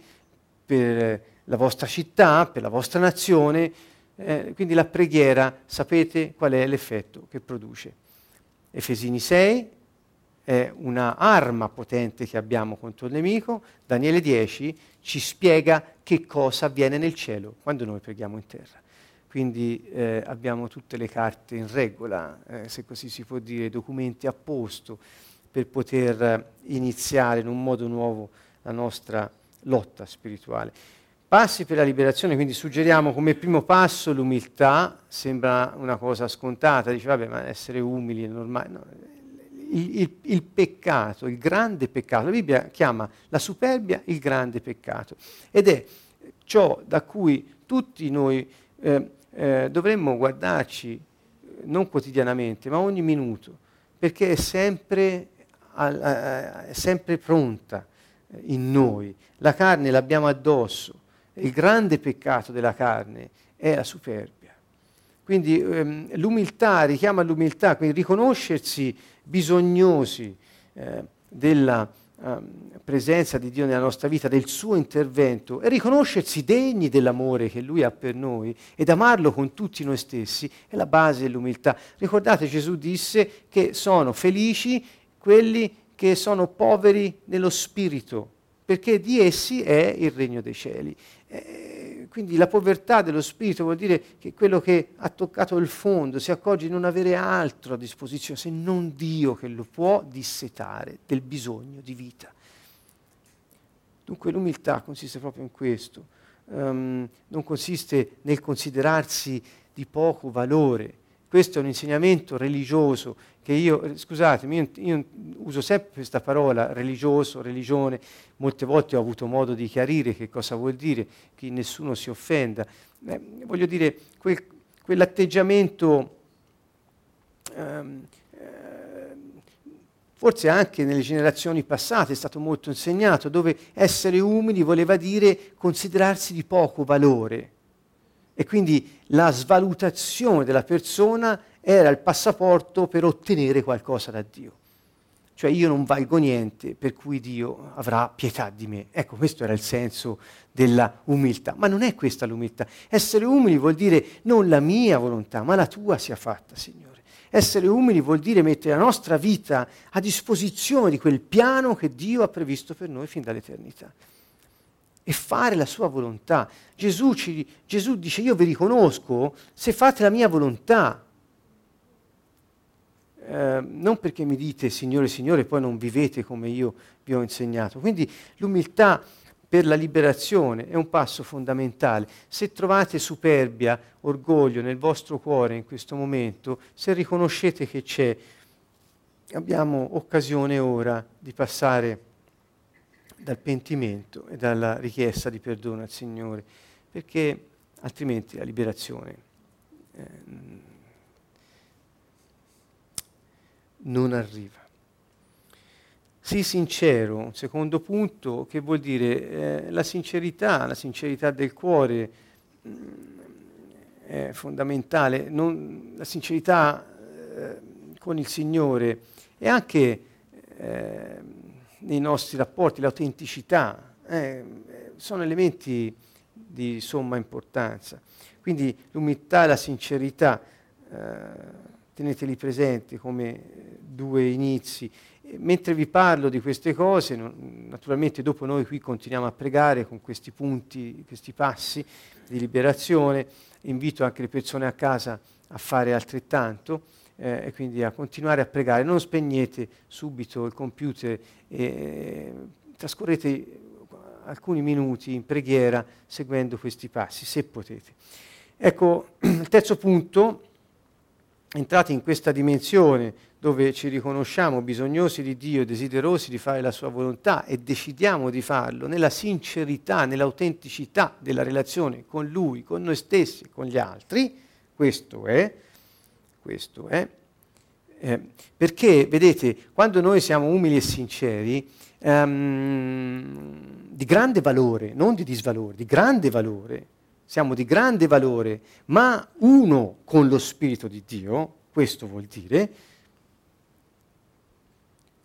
per la vostra città, per la vostra nazione. Eh, quindi la preghiera sapete qual è l'effetto che produce. Efesini 6, è una arma potente che abbiamo contro il nemico. Daniele 10 ci spiega che cosa avviene nel cielo quando noi preghiamo in terra. Quindi eh, abbiamo tutte le carte in regola, eh, se così si può dire, documenti a posto per poter iniziare in un modo nuovo la nostra lotta spirituale. Passi per la liberazione, quindi suggeriamo come primo passo l'umiltà, sembra una cosa scontata, dice vabbè ma essere umili è normale, no, il, il, il, peccato, il grande peccato. La Bibbia chiama la superbia il grande peccato ed è ciò da cui tutti noi eh, eh, dovremmo guardarci eh, non quotidianamente, ma ogni minuto, perché è sempre, è sempre pronta eh, in noi. La carne l'abbiamo addosso. Il grande peccato della carne è la superbia. Quindi ehm, l'umiltà richiama l'umiltà, quindi riconoscersi bisognosi eh, della eh, presenza di Dio nella nostra vita, del suo intervento e riconoscersi degni dell'amore che Lui ha per noi ed amarlo con tutti noi stessi è la base dell'umiltà. Ricordate Gesù disse che sono felici quelli che sono poveri nello spirito, perché di essi è il regno dei cieli. Eh, quindi la povertà dello spirito vuol dire che quello che ha toccato il fondo si accorge di non avere altro a disposizione se non Dio che lo può dissetare del bisogno di vita. Dunque l'umiltà consiste proprio in questo, um, non consiste nel considerarsi di poco valore. Questo è un insegnamento religioso che io, scusatemi, io, io, uso sempre questa parola religioso, religione, molte volte ho avuto modo di chiarire che cosa vuol dire, che nessuno si offenda. Eh, voglio dire, quel, quell'atteggiamento, ehm, eh, forse anche nelle generazioni passate è stato molto insegnato, dove essere umili voleva dire considerarsi di poco valore. E quindi la svalutazione della persona era il passaporto per ottenere qualcosa da Dio. Cioè io non valgo niente, per cui Dio avrà pietà di me. Ecco, questo era il senso della umiltà. Ma non è questa l'umiltà. Essere umili vuol dire non la mia volontà, ma la tua sia fatta, Signore. Essere umili vuol dire mettere la nostra vita a disposizione di quel piano che Dio ha previsto per noi fin dall'eternità. E fare la sua volontà. Gesù, ci, Gesù dice io vi riconosco se fate la mia volontà. Ehm, non perché mi dite Signore, Signore, poi non vivete come io vi ho insegnato. Quindi l'umiltà per la liberazione è un passo fondamentale. Se trovate superbia, orgoglio nel vostro cuore in questo momento, se riconoscete che c'è, abbiamo occasione ora di passare dal pentimento e dalla richiesta di perdono al Signore, perché altrimenti la liberazione eh, non arriva. Sii sincero, un secondo punto, che vuol dire eh, la sincerità, la sincerità del cuore mh, mm, è fondamentale, non, la sincerità eh, con il Signore e anche eh, nei nostri rapporti, l'autenticità, eh, sono elementi di somma importanza. Quindi l'umiltà e la sincerità eh, teneteli presenti come due inizi. Mentre vi parlo di queste cose, naturalmente dopo noi qui continuiamo a pregare con questi punti, questi passi di liberazione, invito anche le persone a casa a fare altrettanto eh, e quindi a continuare a pregare. Non spegnete subito il computer e eh, trascorrete alcuni minuti in preghiera seguendo questi passi, se potete. Ecco, *clears throat* il terzo punto entrati in questa dimensione dove ci riconosciamo bisognosi di Dio, desiderosi di fare la sua volontà e decidiamo di farlo nella sincerità, nell'autenticità della relazione con Lui, con noi stessi con gli altri, questo è, questo è, eh, perché vedete, quando noi siamo umili e sinceri, ehm, di grande valore, non di disvalore, di grande valore, siamo di grande valore, ma uno con lo Spirito di Dio, questo vuol dire,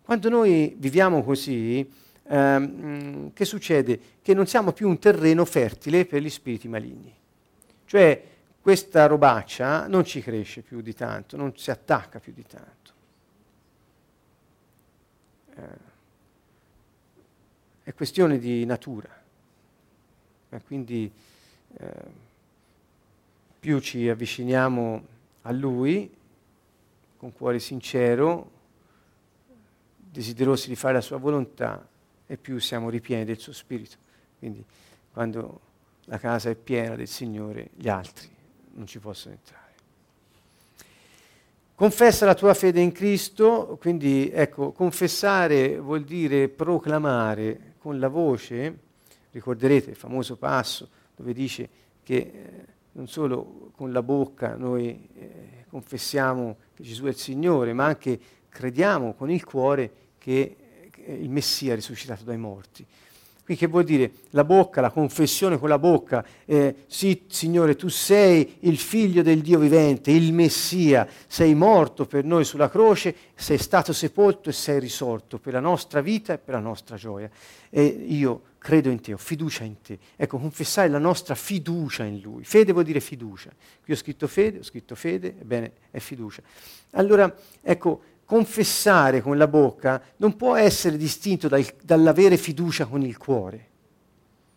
quando noi viviamo così, ehm, che succede? Che non siamo più un terreno fertile per gli spiriti maligni. Cioè questa robaccia non ci cresce più di tanto, non si attacca più di tanto. Eh, è questione di natura. E quindi eh, più ci avviciniamo a Lui con cuore sincero, desiderosi di fare la sua volontà, e più siamo ripieni del suo spirito. Quindi quando la casa è piena del Signore, gli altri non ci possono entrare. Confessa la tua fede in Cristo, quindi ecco, confessare vuol dire proclamare con la voce, ricorderete il famoso passo dove dice che eh, non solo con la bocca noi eh, confessiamo che Gesù è il Signore, ma anche crediamo con il cuore che, che il Messia è risuscitato dai morti. Quindi che vuol dire? La bocca, la confessione con la bocca, eh, sì Signore, tu sei il figlio del Dio vivente, il Messia, sei morto per noi sulla croce, sei stato sepolto e sei risorto per la nostra vita e per la nostra gioia. E io credo in te, ho fiducia in te. Ecco, confessare la nostra fiducia in Lui. Fede vuol dire fiducia. Qui ho scritto fede, ho scritto fede, ebbene è fiducia. Allora, ecco, confessare con la bocca non può essere distinto dal, dall'avere fiducia con il cuore.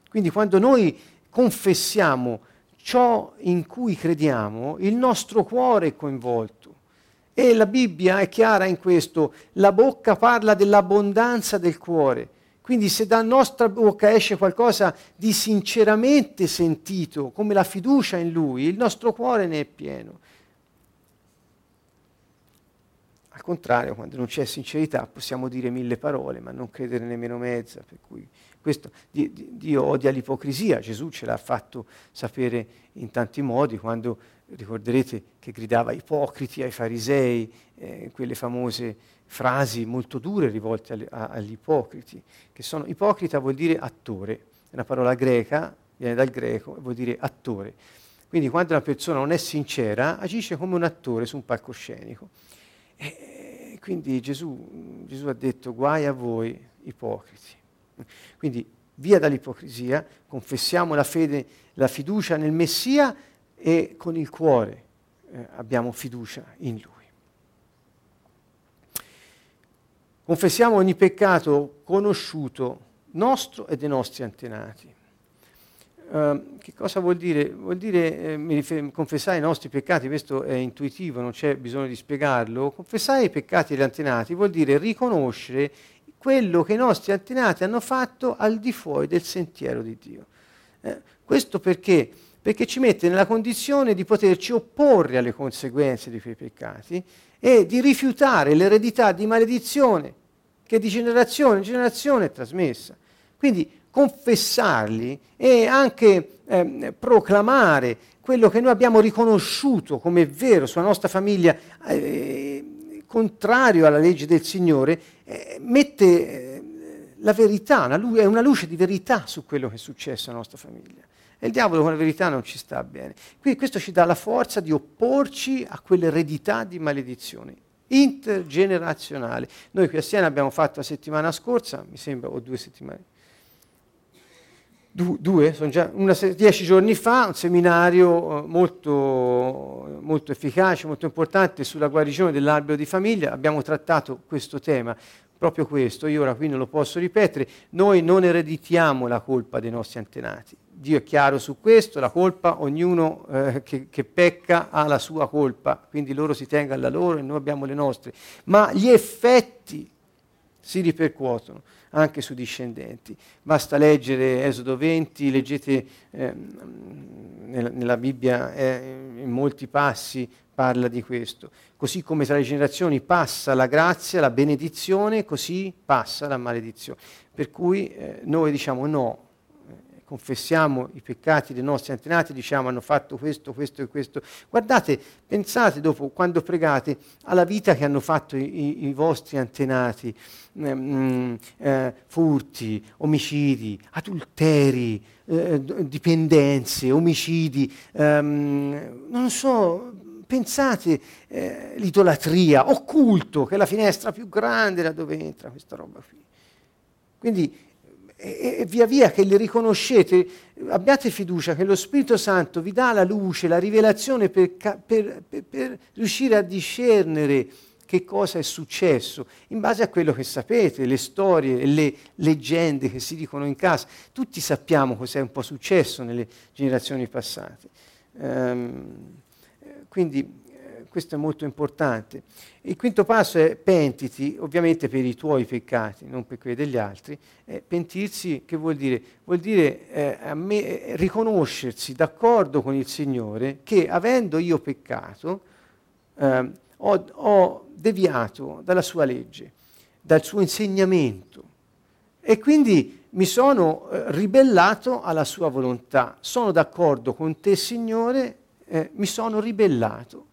Quindi quando noi confessiamo ciò in cui crediamo, il nostro cuore è coinvolto. E la Bibbia è chiara in questo, la bocca parla dell'abbondanza del cuore. Quindi se dalla nostra bocca esce qualcosa di sinceramente sentito, come la fiducia in Lui, il nostro cuore ne è pieno. Al contrario, quando non c'è sincerità possiamo dire mille parole, ma non credere nemmeno mezza. Questo, Dio odia l'ipocrisia, Gesù ce l'ha fatto sapere in tanti modi, quando ricorderete che gridava ipocriti ai farisei, eh, quelle famose frasi molto dure rivolte agli, agli ipocriti, che sono, ipocrita vuol dire attore, è una parola greca, viene dal greco, vuol dire attore. Quindi quando una persona non è sincera, agisce come un attore su un palcoscenico. E quindi Gesù, Gesù ha detto guai a voi ipocriti. Quindi via dall'ipocrisia, confessiamo la fede, la fiducia nel Messia e con il cuore eh, abbiamo fiducia in Lui. Confessiamo ogni peccato conosciuto nostro e dei nostri antenati. Uh, che cosa vuol dire? Vuol dire eh, rifer- confessare i nostri peccati, questo è intuitivo, non c'è bisogno di spiegarlo. Confessare i peccati degli antenati vuol dire riconoscere quello che i nostri antenati hanno fatto al di fuori del sentiero di Dio. Eh, questo perché? Perché ci mette nella condizione di poterci opporre alle conseguenze di quei peccati e di rifiutare l'eredità di maledizione che di generazione in generazione è trasmessa. Quindi confessarli e anche eh, proclamare quello che noi abbiamo riconosciuto come vero sulla nostra famiglia, eh, contrario alla legge del Signore, eh, mette eh, la verità, una lu- una luce di verità su quello che è successo alla nostra famiglia. E il diavolo con la verità non ci sta bene. Quindi questo ci dà la forza di opporci a quell'eredità di maledizione intergenerazionale. Noi qui a Siena abbiamo fatto la settimana scorsa, mi sembra, o due settimane, du- due, sono già una, dieci giorni fa, un seminario eh, molto, molto efficace, molto importante sulla guarigione dell'albero di famiglia. Abbiamo trattato questo tema, proprio questo. Io ora qui non lo posso ripetere. Noi non ereditiamo la colpa dei nostri antenati. Dio è chiaro su questo, la colpa, ognuno eh, che, che, pecca ha la sua colpa, quindi loro si tengano la loro e noi abbiamo le nostre. Ma gli effetti si ripercuotono anche sui discendenti. Basta leggere Esodo 20, leggete eh, nella, nella, Bibbia eh, in molti passi parla di questo. Così come tra le generazioni passa la grazia, la benedizione, così passa la maledizione. Per cui eh, noi diciamo no, confessiamo i peccati dei nostri antenati, diciamo hanno fatto questo, questo e questo. Guardate, pensate dopo, quando pregate, alla vita che hanno fatto i, i vostri antenati, ehm, eh, furti, omicidi, adulteri, eh, dipendenze, omicidi, ehm, non so, pensate eh, l'idolatria, occulto, che è la finestra più grande da dove entra questa roba qui. Quindi e, e, via via che li riconoscete, abbiate fiducia che lo Spirito Santo vi dà la luce, la rivelazione per, per, per, per riuscire a discernere che cosa è successo, in base a quello che sapete, le storie e le leggende che si dicono in casa. Tutti sappiamo cosa è un po' successo nelle generazioni passate. Um, quindi questo è molto importante. Il quinto passo è pentiti, ovviamente per i tuoi peccati, non per quelli degli altri. Eh, pentirsi che vuol dire? Vuol dire eh, me, eh, riconoscersi d'accordo con il Signore che avendo io peccato eh, ho, ho deviato dalla sua legge, dal suo insegnamento e quindi mi sono eh, ribellato alla sua volontà. Sono d'accordo con te, Signore, eh, mi sono ribellato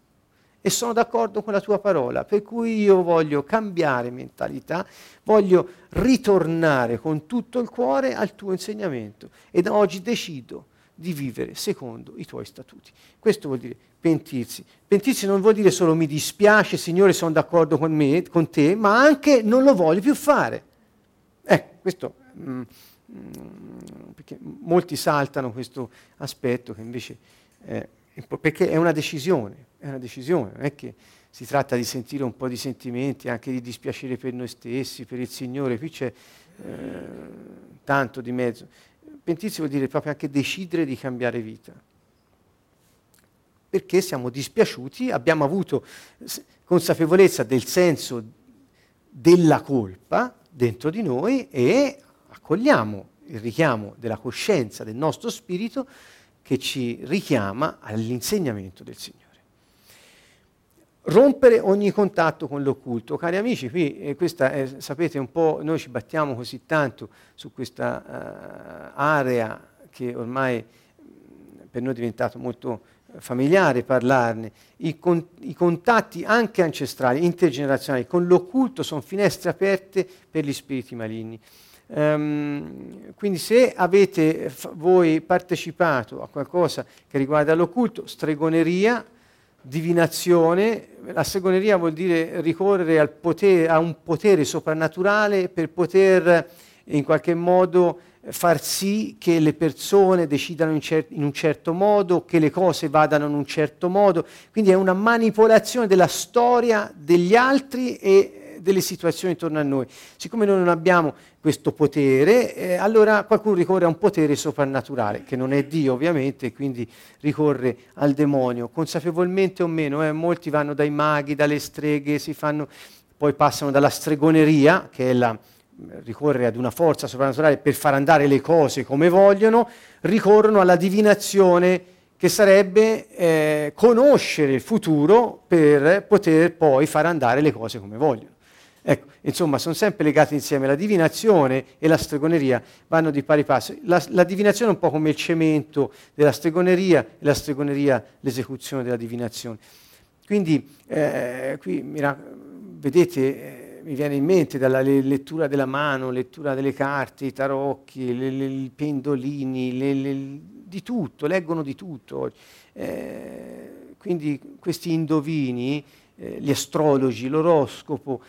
e sono d'accordo con la tua parola, per cui io voglio cambiare mentalità, voglio ritornare con tutto il cuore al tuo insegnamento e da oggi decido di vivere secondo i tuoi statuti. Questo vuol dire pentirsi. Pentirsi non vuol dire solo mi dispiace, Signore, sono d'accordo con me, con te, ma anche non lo voglio più fare. Ecco, questo mm, mm, perché molti saltano questo aspetto che invece è perché è una decisione, è una decisione, non è che si tratta di sentire un po' di sentimenti, anche di dispiacere per noi stessi, per il Signore, qui c'è eh, tanto di mezzo. Pentirsi vuol dire proprio anche decidere di cambiare vita. Perché siamo dispiaciuti, abbiamo avuto consapevolezza del senso della colpa dentro di noi e accogliamo il richiamo della coscienza del nostro spirito che ci richiama all'insegnamento del Signore. Rompere ogni contatto con l'occulto. Cari amici, qui eh, è, sapete un po', noi ci battiamo così tanto su questa uh, area che ormai per noi è diventato molto familiare parlarne. I, con, I, contatti anche ancestrali, intergenerazionali con l'occulto sono finestre aperte per gli spiriti maligni. Um, quindi se avete f- voi partecipato a qualcosa che riguarda l'occulto, stregoneria, divinazione, la stregoneria vuol dire ricorrere potere, a un potere soprannaturale per poter in qualche modo far sì che le persone decidano in, cer- in, un certo modo, che le cose vadano in un certo modo. Quindi è una manipolazione della storia degli altri e delle situazioni intorno a noi. Siccome noi non abbiamo questo potere, eh, allora qualcuno ricorre a un potere soprannaturale, che non è Dio ovviamente, e quindi ricorre al demonio, consapevolmente o meno. Eh, molti vanno dai maghi, dalle streghe, fanno, poi passano dalla stregoneria, che è la, ricorrere ad una forza soprannaturale per far andare le cose come vogliono, ricorrono alla divinazione che sarebbe eh, conoscere il futuro per poter poi far andare le cose come vogliono. Ecco, insomma, sono sempre legati insieme. La divinazione e la stregoneria vanno di pari passo. La, la divinazione è un po' come il cemento della stregoneria e la stregoneria l'esecuzione della divinazione. Quindi, eh, qui, mira, vedete, eh, mi viene in mente dalla lettura della mano, lettura delle carte, i tarocchi, le, le, i pendolini, le, di tutto, leggono di tutto. Eh, quindi questi indovini, eh, gli astrologi, l'oroscopo,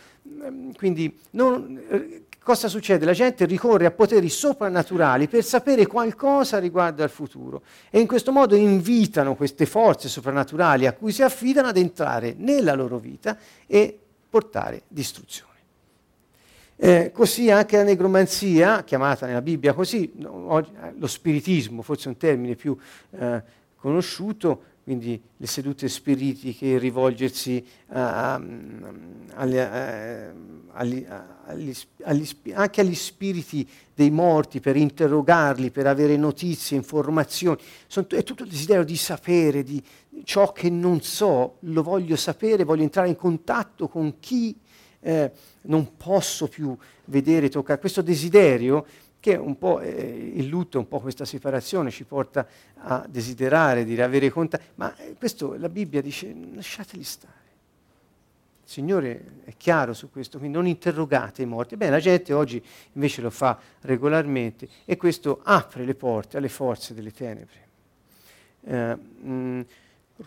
quindi non, eh, cosa succede? La gente ricorre a poteri soprannaturali per sapere qualcosa riguardo al futuro e in questo modo invitano queste forze soprannaturali a cui si affidano ad entrare nella loro vita e portare distruzione. Eh, così anche la negromanzia, chiamata nella Bibbia così, eh, lo spiritismo, forse un termine più eh, conosciuto, quindi le sedute spiritiche, rivolgersi a, a, agli, a, agli, agli, agli, anche agli spiriti dei morti per interrogarli, per avere notizie, informazioni. Sono, è tutto il desiderio di sapere, di ciò che non so, lo voglio sapere, voglio entrare in contatto con chi eh, non posso più vedere, toccare. Questo desiderio che un po' eh, il lutto, un po' questa separazione ci porta a desiderare di avere contatti, ma eh, questo la Bibbia dice lasciateli stare. Il Signore è chiaro su questo, quindi non interrogate i morti. Beh, la gente oggi invece lo fa regolarmente e questo apre le porte alle forze delle tenebre. Eh, mh,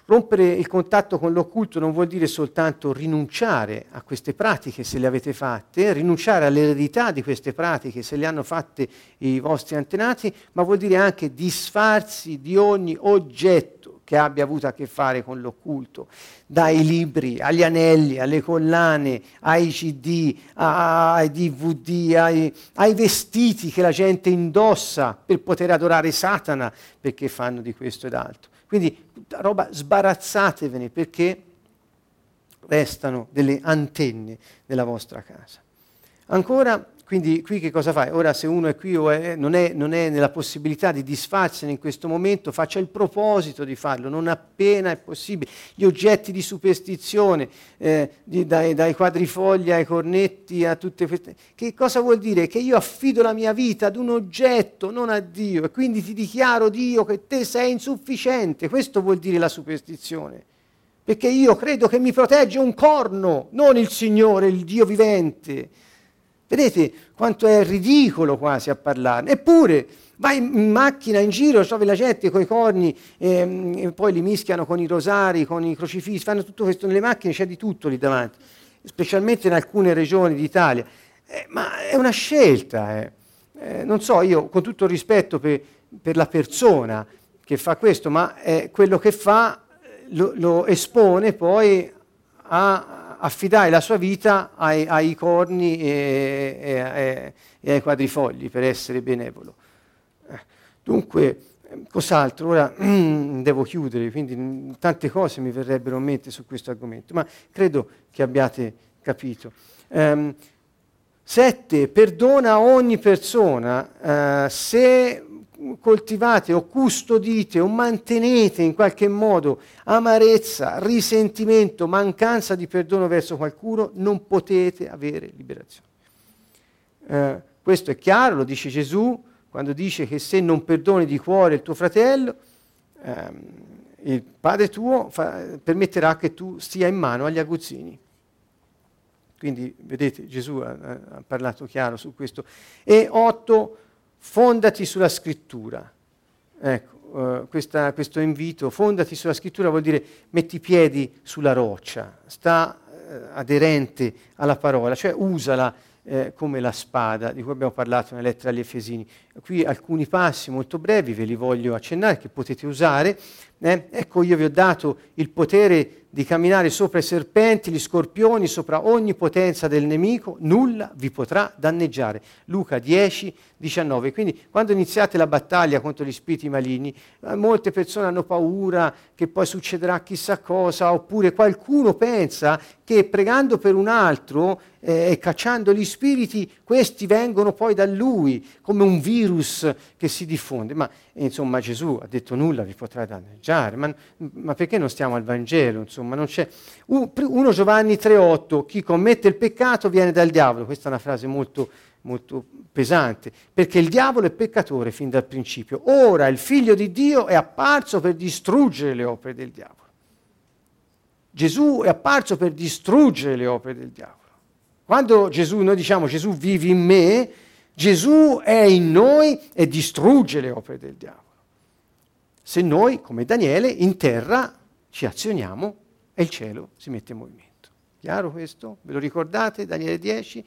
Rompere il contatto con l'occulto non vuol dire soltanto rinunciare a queste pratiche se le avete fatte, rinunciare all'eredità di queste pratiche se le hanno fatte i vostri antenati, ma vuol dire anche disfarsi di ogni oggetto che abbia avuto a che fare con l'occulto, dai libri agli anelli, alle collane, ai CD, ai DVD, ai, ai vestiti che la gente indossa per poter adorare Satana, perché fanno di questo ed altro. Quindi roba sbarazzatevene perché restano delle antenne nella vostra casa. Ancora, quindi qui che cosa fai? Ora se uno è qui o è, non, è, non, è, nella possibilità di disfarsene in questo momento, faccia il proposito di farlo, non appena è possibile. Gli oggetti di superstizione, eh, di, dai, dai, quadrifogli ai cornetti, a tutte queste... Che cosa vuol dire? Che io affido la mia vita ad un oggetto, non a Dio, e quindi ti dichiaro, Dio, che te sei insufficiente. Questo vuol dire la superstizione. Perché io credo che mi protegge un corno, non il Signore, il Dio vivente. Vedete quanto è ridicolo quasi a parlarne. Eppure vai in macchina in giro, trovi la gente con i corni ehm, poi li mischiano con i rosari, con i crocifissi, fanno tutto questo nelle macchine, c'è di tutto lì davanti, specialmente in alcune regioni d'Italia. Eh, ma è una scelta. Eh. Eh, non so, io con tutto il rispetto per, per la persona che fa questo, ma quello che fa lo, lo espone poi a affidare la sua vita ai, ai corni e, e, e, ai quadrifogli per essere benevolo. Eh, dunque, cos'altro? Ora *clears throat* devo chiudere, quindi tante cose mi verrebbero in mente su questo argomento, ma credo che abbiate capito. Um, sette, perdona ogni persona uh, se coltivate o custodite o mantenete in qualche modo amarezza, risentimento, mancanza di perdono verso qualcuno, non potete avere liberazione. Eh, questo è chiaro, lo dice Gesù quando dice che se non perdoni di cuore il tuo fratello, ehm, il Padre tuo fa, permetterà che tu stia in mano agli aguzzini. Quindi, vedete, Gesù ha, ha parlato chiaro su questo. E otto, fondati sulla scrittura. Ecco, uh, questa, questo invito, fondati sulla scrittura vuol dire metti i piedi sulla roccia, sta uh, aderente alla parola, cioè usala eh, come la spada di cui abbiamo parlato nella lettera agli Efesini. Qui alcuni passi molto brevi ve li voglio accennare che potete usare. Eh? Ecco, io vi ho dato il potere di camminare sopra i serpenti, gli scorpioni, sopra ogni potenza del nemico, nulla vi potrà danneggiare. Luca 10, 19. Quindi quando iniziate la battaglia contro gli spiriti maligni, eh, molte persone hanno paura che poi succederà chissà cosa, oppure qualcuno pensa che pregando per un altro eh, e cacciando gli spiriti, questi vengono poi da lui, come un virus che si diffonde. Ma insomma Gesù ha detto nulla vi potrà danneggiare, ma, ma perché non stiamo al Vangelo? Insomma, non c'è. 1 Giovanni 3,8, chi commette il peccato viene dal diavolo, questa è una frase molto, molto pesante, perché il diavolo è peccatore fin dal principio. Ora il figlio di Dio è apparso per distruggere le opere del diavolo. Gesù è apparso per distruggere le opere del diavolo. Quando Gesù, noi diciamo Gesù vive in me, Gesù è in noi e distrugge le opere del diavolo. Se noi, come Daniele, in terra ci azioniamo e il cielo si mette in movimento. Chiaro questo? Ve lo ricordate? Daniele 10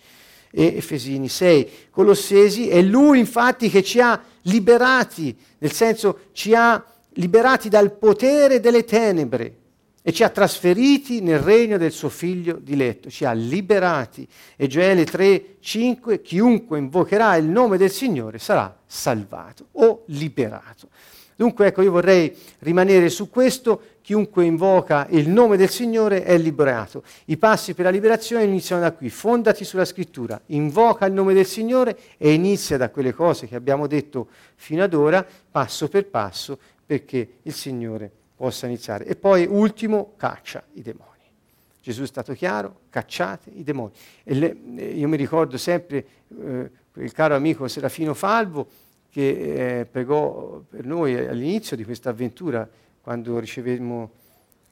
e Efesini 6. Colossesi è lui infatti che ci ha liberati, nel senso ci ha liberati dal potere delle tenebre e ci ha trasferiti nel regno del suo figlio diletto, ci ha liberati. E Gioele 3, 5, chiunque invocherà il nome del Signore sarà salvato o liberato. Dunque ecco, io vorrei rimanere su questo, chiunque invoca il nome del Signore è liberato. I passi per la liberazione iniziano da qui, fondati sulla scrittura, invoca il nome del Signore e inizia da quelle cose che abbiamo detto fino ad ora, passo per passo, perché il Signore possa iniziare. E poi, ultimo, caccia i demoni. Gesù è stato chiaro, cacciate i demoni. Le, io mi ricordo sempre eh, il caro amico Serafino Falvo che eh, pregò per noi all'inizio di questa avventura, quando ricevemmo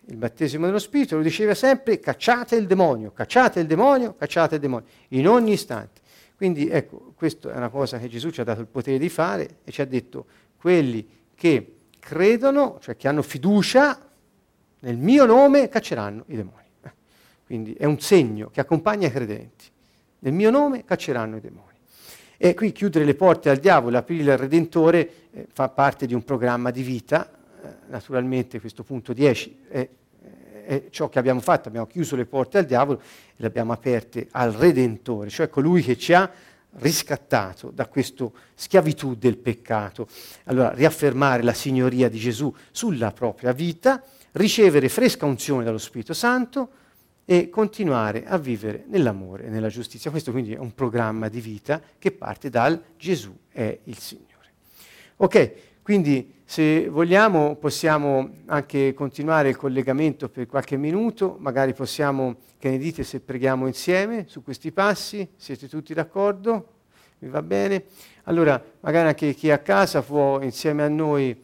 il battesimo dello Spirito, lo diceva sempre cacciate il demonio, cacciate il demonio, cacciate il demonio, in ogni istante. Quindi ecco, questa è una cosa che Gesù ci ha dato il potere di fare e ci ha detto quelli che credono, cioè che hanno fiducia nel mio nome, cacceranno i demoni. Quindi è un segno che accompagna i credenti. Nel mio nome cacceranno i demoni. E qui chiudere le porte al diavolo, aprire il Redentore, eh, fa parte di un programma di vita. Eh, naturalmente questo punto 10 è, è, ciò che abbiamo fatto, abbiamo chiuso le porte al diavolo e le abbiamo aperte al Redentore, cioè colui che ci ha riscattato da questa schiavitù del peccato. Allora, riaffermare la signoria di Gesù sulla propria vita, ricevere fresca unzione dallo Spirito Santo e continuare a vivere nell'amore e nella giustizia. Questo quindi è un programma di vita che parte dal Gesù è il Signore. Ok, quindi se vogliamo possiamo anche continuare il collegamento per qualche minuto, magari possiamo che ne dite se preghiamo insieme su questi passi? Siete tutti d'accordo? Vi va bene? Allora, magari anche chi è a casa può insieme a noi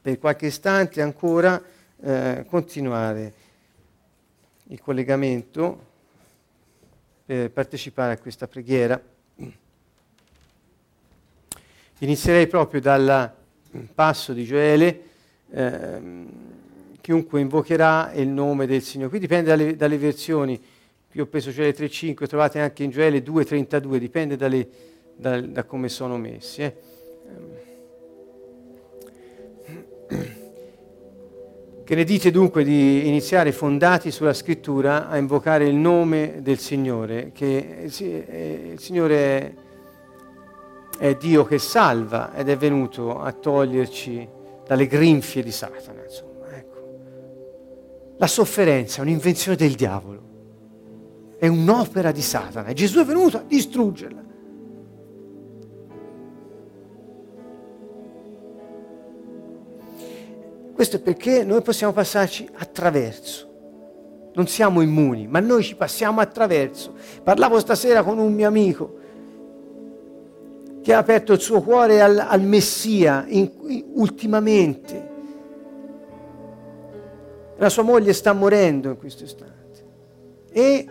per qualche istante ancora eh, continuare il collegamento per partecipare a questa preghiera. Inizierei proprio dal passo di Gioele. Ehm, chiunque invocherà il nome del Signore. Qui dipende dalle, dalle versioni, qui ho preso Gioele 3.5, trovate anche in Gioele 2.32, dipende dalle, da, da, come sono messi. Eh. Che ne dite dunque di iniziare fondati sulla scrittura a invocare il nome del Signore, che il Signore è, è Dio che salva ed è venuto a toglierci dalle grinfie di Satana. Insomma, ecco. La sofferenza è un'invenzione del diavolo, è un'opera di Satana e Gesù è venuto a distruggerla. Questo è perché noi possiamo passarci attraverso. Non siamo immuni, ma noi ci passiamo attraverso. Parlavo stasera con un mio amico che ha aperto il suo cuore al, al Messia in, in, ultimamente. La sua moglie sta morendo in questo istante e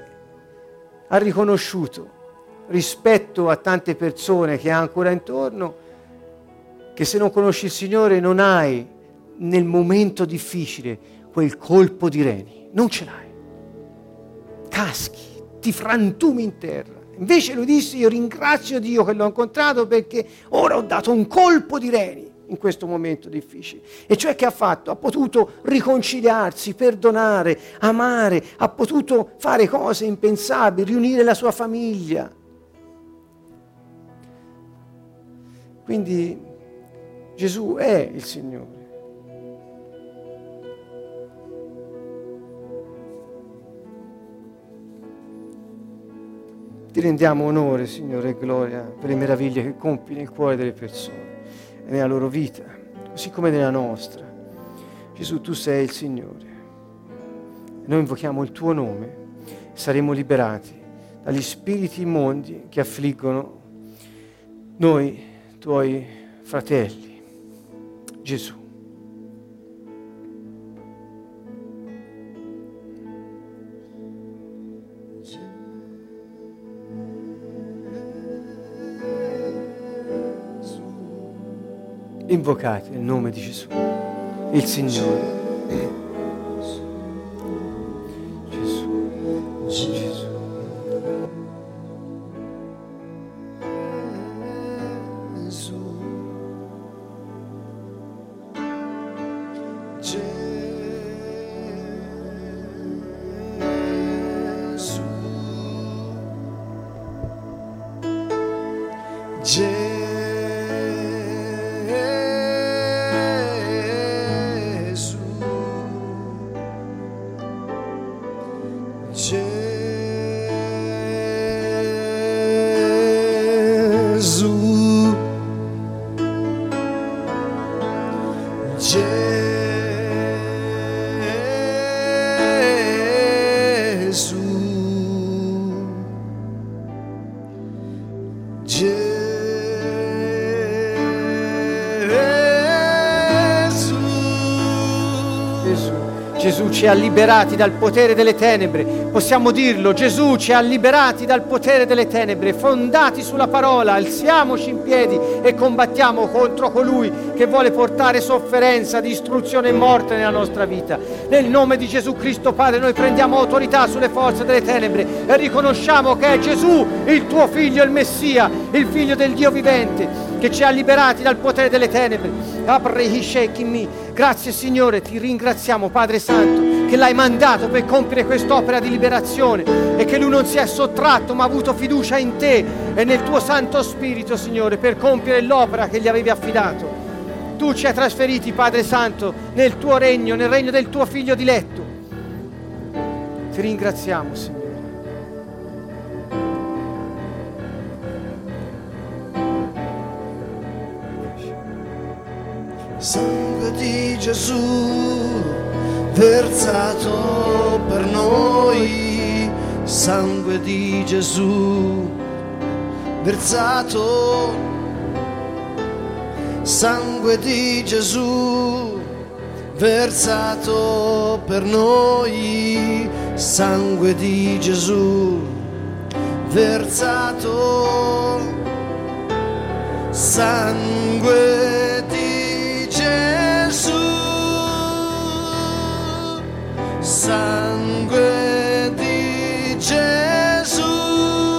ha riconosciuto rispetto a tante persone che ha ancora intorno che se non conosci il Signore non hai nel momento difficile quel colpo di reni. Non ce l'hai. Caschi, ti frantumi in terra. Invece lui disse, io ringrazio Dio che l'ho incontrato perché ora ho dato un colpo di reni in questo momento difficile. E cioè che ha fatto? Ha potuto riconciliarsi, perdonare, amare, ha potuto fare cose impensabili, riunire la sua famiglia. Quindi Gesù è il Signore. Ti rendiamo onore, Signore, e gloria per le meraviglie che compi nel cuore delle persone e nella loro vita, così come nella nostra. Gesù, tu sei il Signore. Noi invochiamo il tuo nome e saremo liberati dagli spiriti immondi che affliggono noi, tuoi fratelli. Gesù. Invocate il nome di Gesù, il Signore. Ci ha liberati dal potere delle tenebre, possiamo dirlo, Gesù ci ha liberati dal potere delle tenebre, fondati sulla parola, alziamoci in piedi e combattiamo contro colui che vuole portare sofferenza, distruzione e morte nella nostra vita. Nel nome di Gesù Cristo Padre noi prendiamo autorità sulle forze delle tenebre e riconosciamo che è Gesù, il tuo figlio, il Messia, il figlio del Dio vivente che ci ha liberati dal potere delle tenebre. Grazie Signore, ti ringraziamo Padre Santo che l'hai mandato per compiere quest'opera di liberazione e che Lui non si è sottratto ma ha avuto fiducia in te e nel tuo Santo Spirito Signore per compiere l'opera che gli avevi affidato. Tu ci hai trasferiti Padre Santo nel tuo regno, nel regno del tuo figlio diletto. Ti ringraziamo Signore. Sangue di Gesù versato per noi, sangue di Gesù versato, sangue di Gesù versato per noi, sangue di Gesù versato, sangue sangue di Gesù.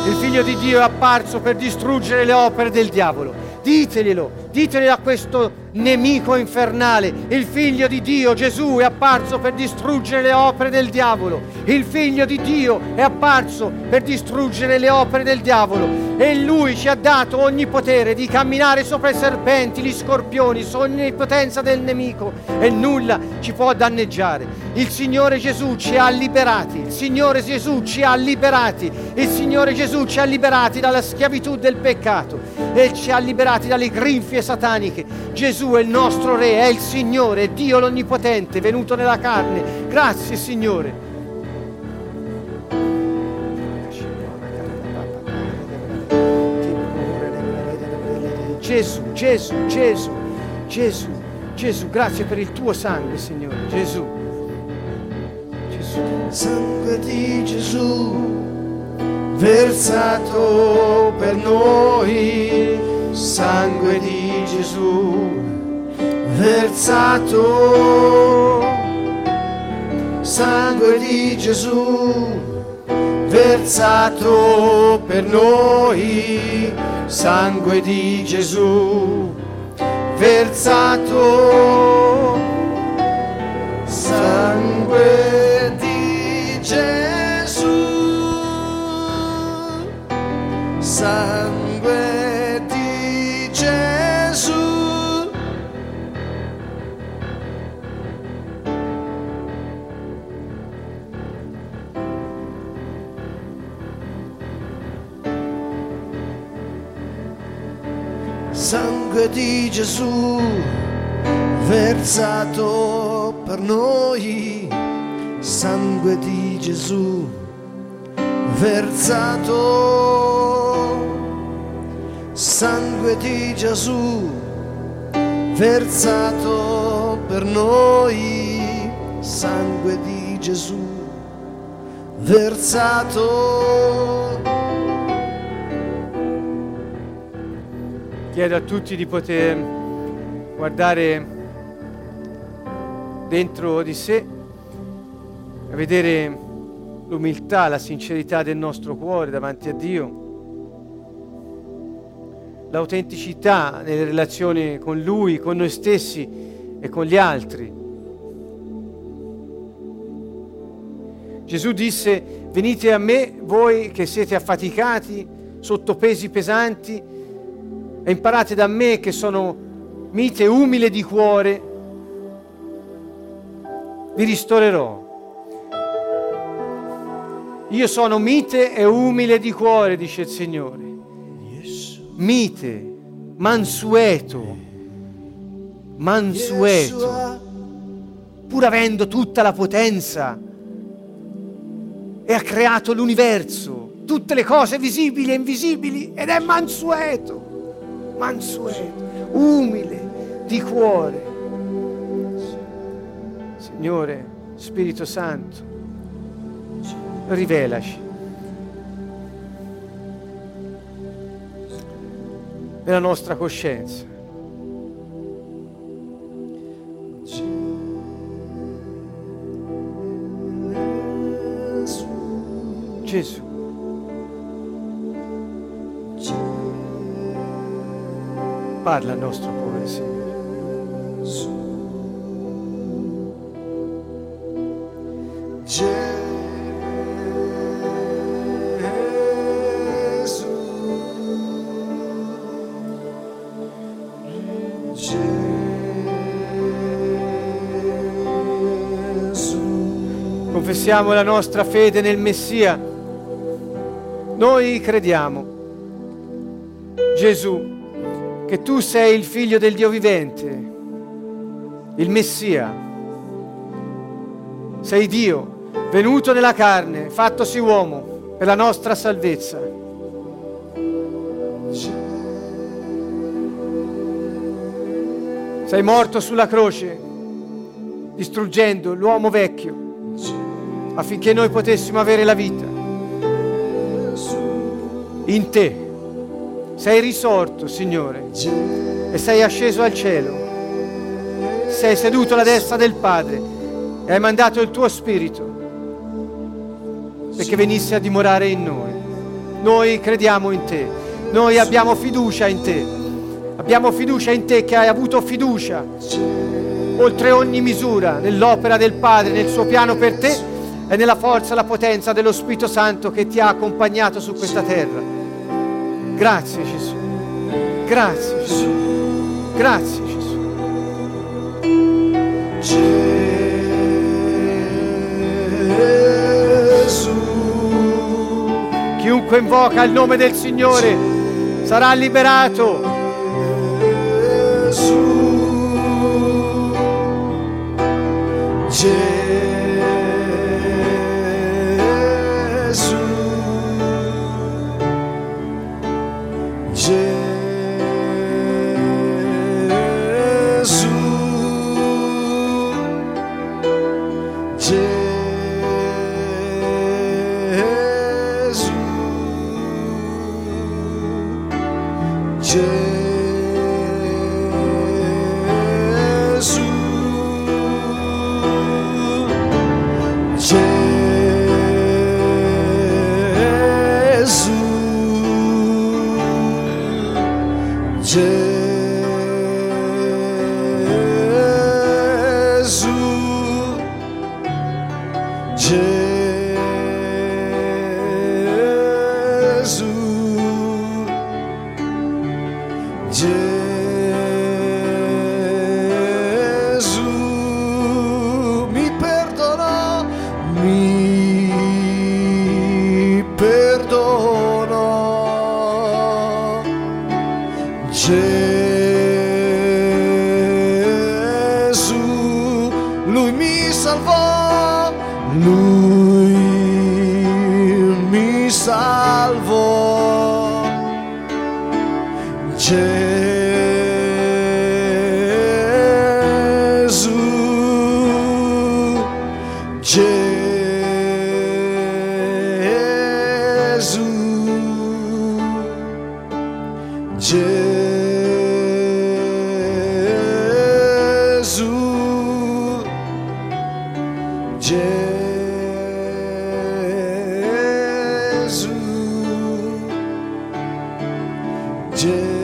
Il figlio di Dio è apparso per distruggere le opere del diavolo. Diteglielo, Ditele a questo nemico infernale, il figlio di Dio, Gesù, è apparso per distruggere le opere del diavolo. Il figlio di Dio è apparso per distruggere le opere del diavolo. E lui ci ha dato ogni potere di camminare sopra i serpenti, gli scorpioni, ogni potenza del nemico e nulla ci può danneggiare. Il Signore Gesù ci ha liberati, il Signore Gesù ci ha liberati, il Signore Gesù ci ha liberati dalla schiavitù del peccato e ci ha liberati dalle grinfie sataniche. Gesù è il nostro Re, è il Signore, è Dio l'Onnipotente, venuto nella carne. Grazie Signore. Gesù, Gesù, Gesù, Gesù, Gesù, grazie per il tuo sangue, Signore, Gesù. Gesù. Sangue di Gesù versato per noi, sangue di Gesù versato, sangue di Gesù versato per noi, sangue di Gesù versato, sangue di Gesù, sangue Sangue di Gesù versato per noi, sangue di Gesù versato, sangue di Gesù versato per noi, sangue di Gesù versato. Chiedo a tutti di poter guardare dentro di sé e vedere l'umiltà, la sincerità del nostro cuore davanti a Dio, l'autenticità nelle relazioni con Lui, con noi stessi e con gli altri. Gesù disse, venite a me voi che siete affaticati, sotto pesi pesanti, e imparate da me che sono mite e umile di cuore, vi ristorerò. Io sono mite e umile di cuore, dice il Signore. Mite, mansueto, mansueto, pur avendo tutta la potenza, e ha creato l'universo, tutte le cose visibili e invisibili, ed è mansueto mansueto, umile di cuore. Signore, Spirito Santo, rivelaci. Nella nostra coscienza. Gesù. Parla nostro cuore, Signore. Confessiamo la nostra fede nel Messia. Noi crediamo. Gesù che tu sei il figlio del Dio vivente, il Messia. Sei Dio, venuto nella carne, fattosi uomo per la nostra salvezza. Sei morto sulla croce, distruggendo l'uomo vecchio, affinché noi potessimo avere la vita. In te sei risorto, Signore, e sei asceso al cielo. Sei seduto alla destra del Padre e hai mandato il tuo Spirito perché venisse a dimorare in noi. Noi crediamo in te, noi abbiamo fiducia in te Abbiamo fiducia in te che hai avuto fiducia oltre ogni misura nell'opera del Padre, nel suo piano per te e nella forza e la potenza dello Spirito Santo che ti ha accompagnato su questa terra. Grazie Gesù. Grazie Gesù. Grazie Gesù. Gesù. Chiunque invoca il nome del Signore sarà liberato. Jesus.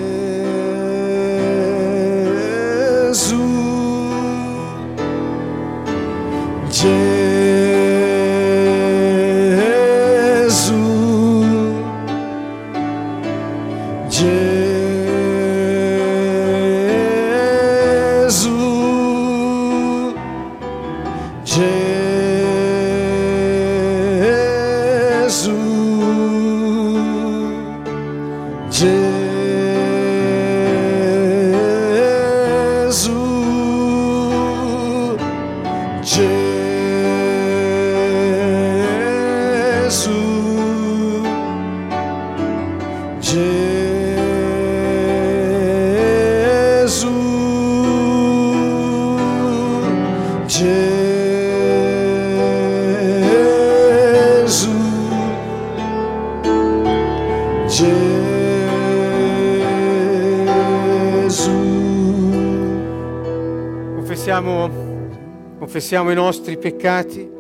Confessiamo i nostri peccati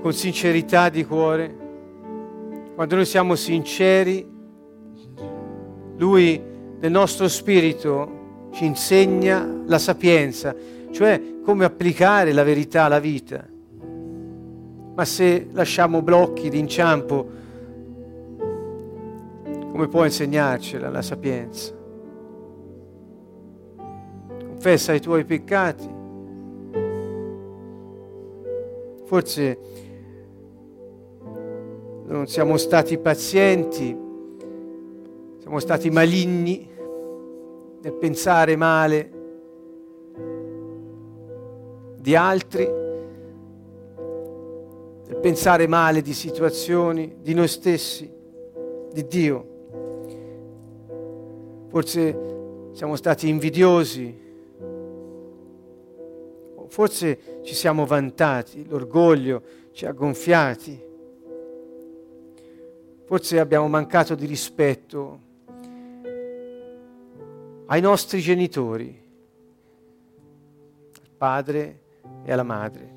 con sincerità di cuore. Quando noi siamo sinceri, Lui nel nostro spirito ci insegna la sapienza, cioè come applicare la verità alla vita. Ma se lasciamo blocchi di inciampo, come può insegnarcela la sapienza? Confessa i tuoi peccati. Forse non siamo stati pazienti, siamo stati maligni nel pensare male di altri, nel pensare male di situazioni, di noi stessi, di Dio. Forse siamo stati invidiosi, forse ci siamo vantati, l'orgoglio ci ha gonfiati, forse abbiamo mancato di rispetto ai nostri genitori, al padre e alla madre.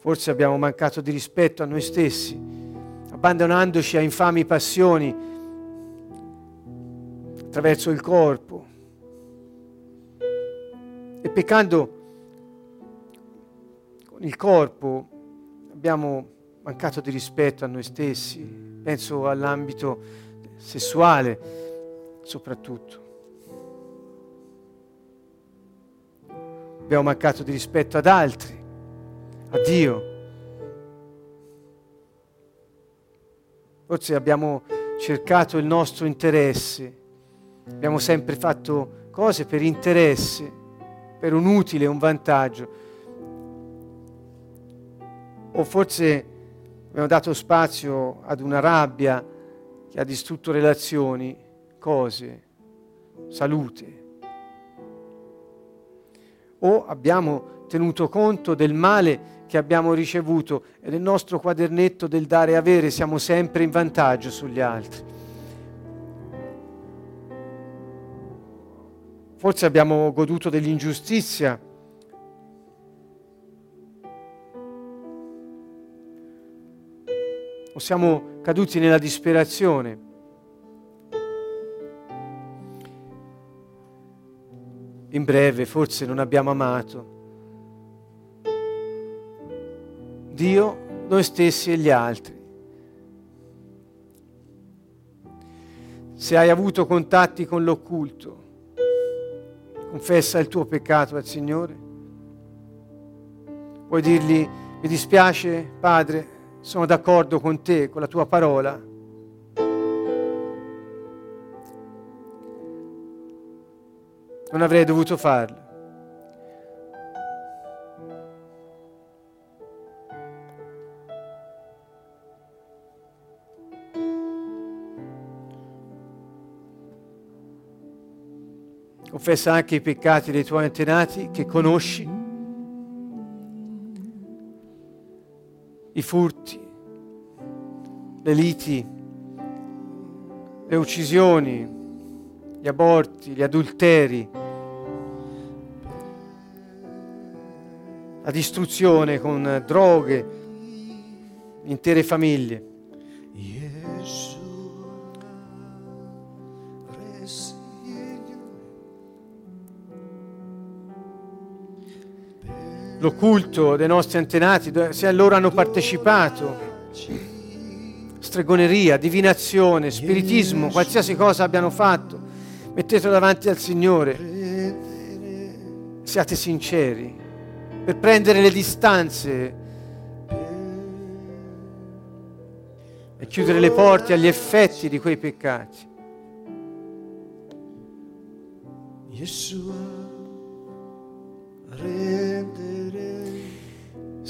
Forse abbiamo mancato di rispetto a noi stessi, abbandonandoci a infami passioni attraverso il corpo e peccando con il corpo abbiamo mancato di rispetto a noi stessi, penso all'ambito sessuale soprattutto. Abbiamo mancato di rispetto ad altri, a Dio. Forse abbiamo cercato il nostro interesse, abbiamo sempre fatto cose per interesse, per un utile, un vantaggio. O forse abbiamo dato spazio ad una rabbia che ha distrutto relazioni, cose, salute. O abbiamo tenuto conto del male che abbiamo ricevuto e nel nostro quadernetto del dare e avere siamo sempre in vantaggio sugli altri. Forse abbiamo goduto dell'ingiustizia o siamo caduti nella disperazione. In breve, forse non abbiamo amato Dio, noi stessi e gli altri. Se hai avuto contatti con l'occulto, confessa il tuo peccato al Signore. Puoi dirgli, mi dispiace, Padre, sono d'accordo con te, con la tua parola. Non avrei dovuto farlo. Confessa anche i peccati dei tuoi antenati che conosci i furti, le liti, le uccisioni, gli aborti, gli adulteri, la distruzione con droghe, intere famiglie. L'occulto dei nostri antenati, se loro hanno partecipato, stregoneria, divinazione, spiritismo, qualsiasi cosa abbiano fatto, mettetelo davanti al Signore, siate sinceri, per prendere le distanze e chiudere le porte agli effetti di quei peccati. Yeshua.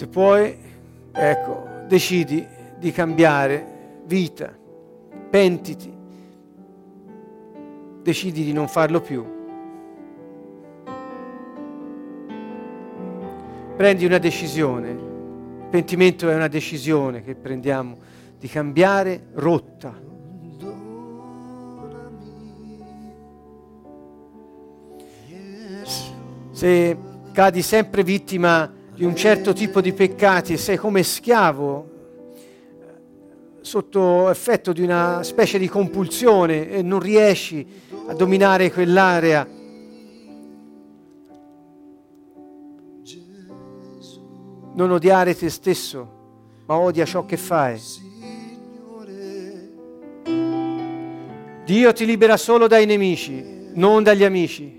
Se puoi, ecco, decidi di cambiare vita, pentiti, decidi di non farlo più. Prendi una decisione, il pentimento è una decisione che prendiamo di cambiare rotta. Se cadi sempre vittima di un certo tipo di peccati e sei come schiavo sotto effetto di una specie di compulsione e non riesci a dominare quell'area. Non odiare te stesso, ma odia ciò che fai. Dio ti libera solo dai nemici, non dagli amici.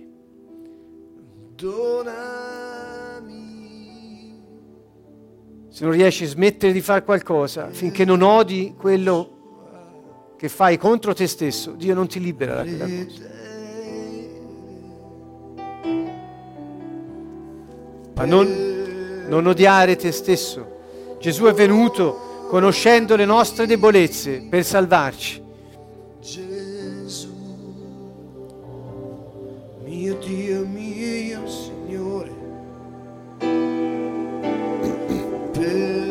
Se non riesci a smettere di fare qualcosa, finché non odi quello che fai contro te stesso, Dio non ti libera da quella cosa. Ma non, non odiare te stesso. Gesù è venuto conoscendo le nostre debolezze per salvarci. Gesù, mio Dio mio fill.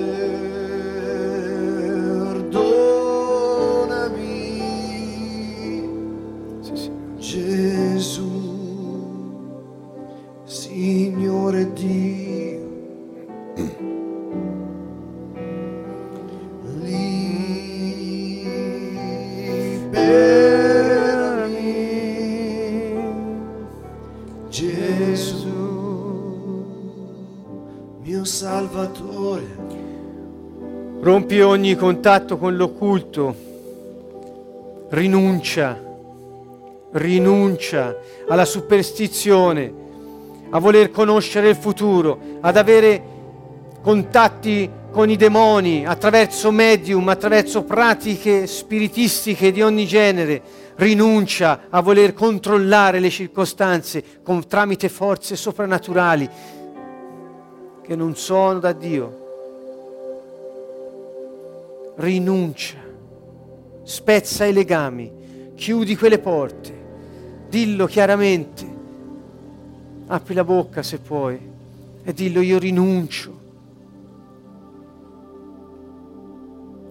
Rompi ogni contatto con l'occulto, rinuncia, rinuncia alla superstizione, a voler conoscere il futuro, ad avere contatti con i demoni attraverso medium, attraverso pratiche spiritistiche di ogni genere. Rinuncia a voler controllare le circostanze con, tramite forze soprannaturali che non sono da Dio rinuncia, spezza i legami, chiudi quelle porte, dillo chiaramente, apri la bocca se puoi e dillo io rinuncio.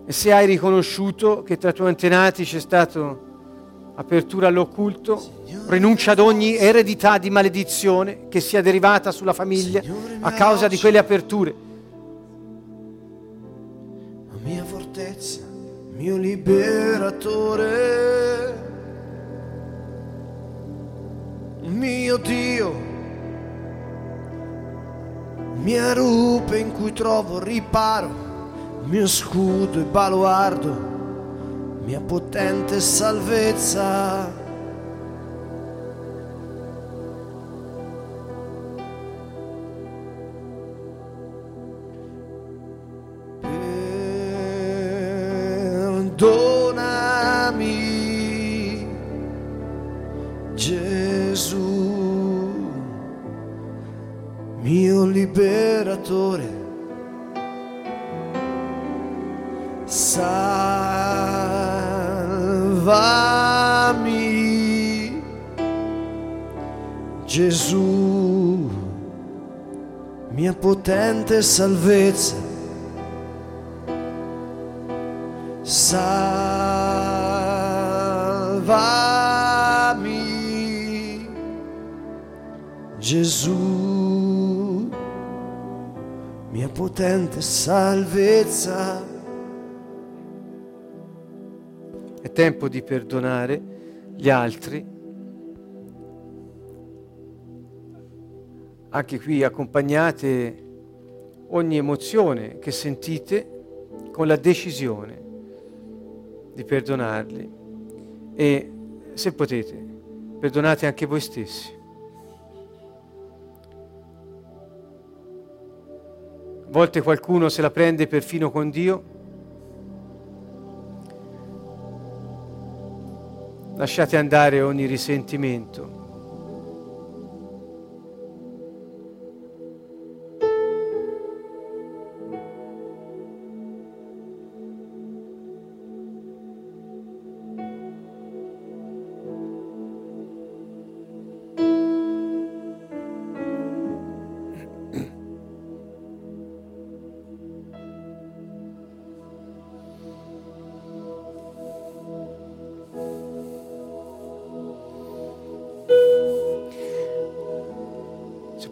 E se hai riconosciuto che tra i tuoi antenati c'è stata apertura all'occulto, rinuncia ad ogni eredità di maledizione che sia derivata sulla famiglia a causa di quelle aperture. Mio liberatore, mio Dio, mia rupe in cui trovo riparo, mio scudo e baluardo, mia potente salvezza. Perdonami, Gesù, mio liberatore. Salvami, Gesù, mia potente salvezza. Salvami, Gesù, mia potente salvezza. È tempo di perdonare gli altri. Anche qui accompagnate ogni emozione che sentite con la decisione di perdonarli e se potete perdonate anche voi stessi. A volte qualcuno se la prende perfino con Dio. Lasciate andare ogni risentimento.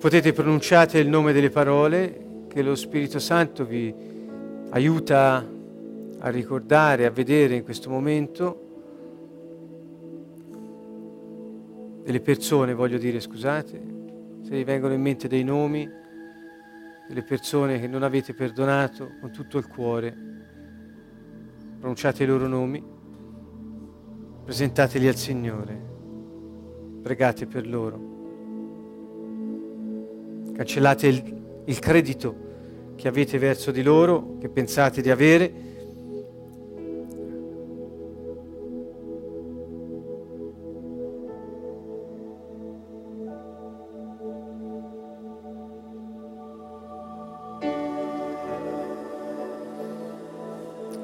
Potete pronunciate il nome delle parole che lo Spirito Santo vi aiuta a ricordare, a vedere in questo momento. Delle persone, voglio dire, scusate, se vi vengono in mente dei nomi, delle persone che non avete perdonato con tutto il cuore, pronunciate i loro nomi, presentateli al Signore, pregate per loro cancellate il, il credito che avete verso di loro, che pensate di avere.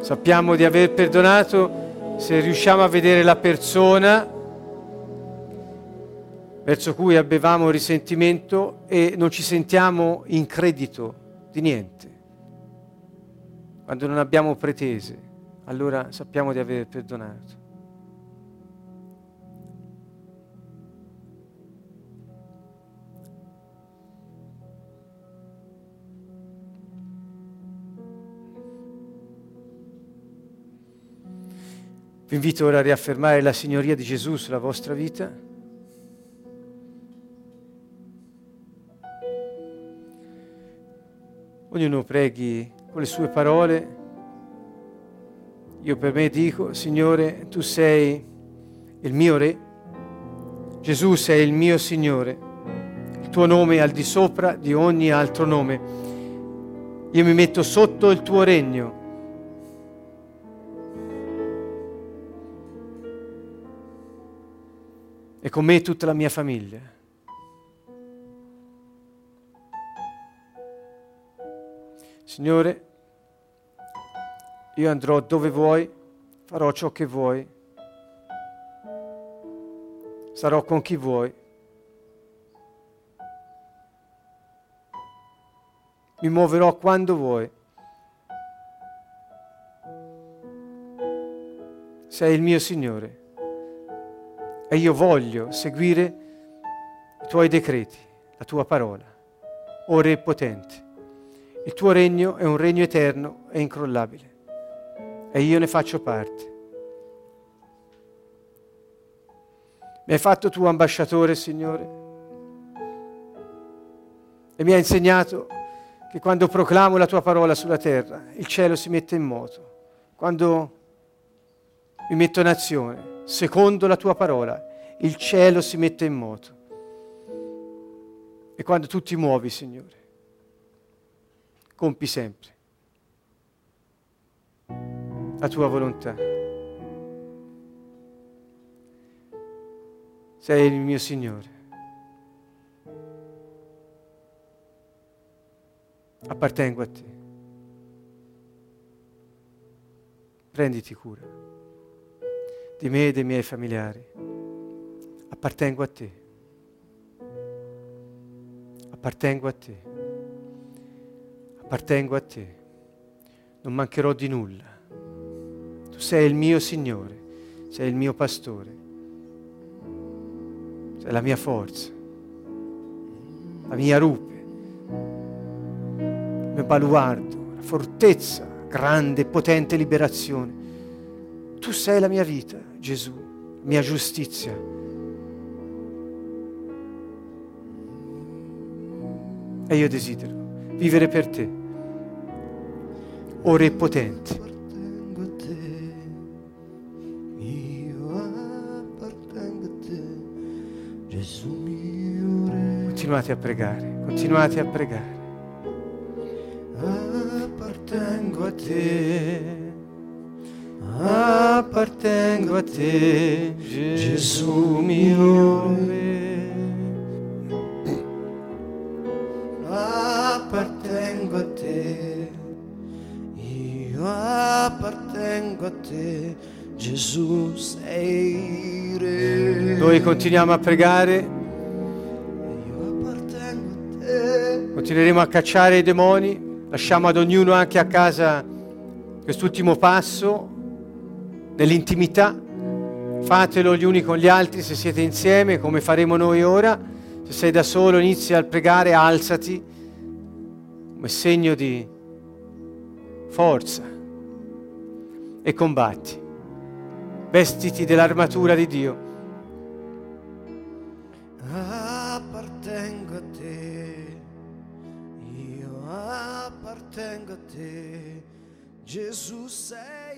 Sappiamo di aver perdonato se riusciamo a vedere la persona verso cui avevamo risentimento e non ci sentiamo in credito di niente. Quando non abbiamo pretese, allora sappiamo di aver perdonato. Vi invito ora a riaffermare la signoria di Gesù sulla vostra vita. Ognuno preghi con le sue parole. Io per me dico, Signore, tu sei il mio Re, Gesù sei il mio Signore, il tuo nome è al di sopra di ogni altro nome. Io mi metto sotto il tuo regno. E con me tutta la mia famiglia. Signore, io andrò dove vuoi, farò ciò che vuoi, sarò con chi vuoi. Mi muoverò quando vuoi. Sei il mio Signore e io voglio seguire i tuoi decreti, la tua parola, o Re potente. Il tuo regno è un regno eterno e incrollabile e io ne faccio parte. Mi hai fatto tuo ambasciatore, Signore, e mi hai insegnato che quando proclamo la tua parola sulla terra, il cielo si mette in moto. Quando mi metto in azione, secondo la tua parola, il cielo si mette in moto. E quando tu ti muovi, Signore, compi sempre la tua volontà. Sei il mio Signore. Appartengo a te. Prenditi cura di me e dei miei familiari. Appartengo a te. Appartengo a te appartengo a te, non mancherò di nulla. Tu sei il mio Signore, sei il mio pastore, sei la mia forza, la mia rupe, il mio baluardo, la fortezza, grande e potente liberazione. Tu sei la mia vita, Gesù, la mia giustizia. E io desidero vivere per te o Re potente. Continuate a pregare, continuate a pregare. Appartengo a te, appartengo a te, Gesù mio Re. Gesù sei re. Noi continuiamo a pregare. Io appartengo a te. Continueremo a cacciare i demoni. Lasciamo ad ognuno anche a casa quest'ultimo passo nell'intimità. Fatelo gli uni con gli altri se siete insieme, come faremo noi ora. Se sei da solo, inizia a pregare, alzati come segno di forza e combatti. Vestiti dell'armatura di Dio. Appartengo a te, io appartengo a te, Gesù sei.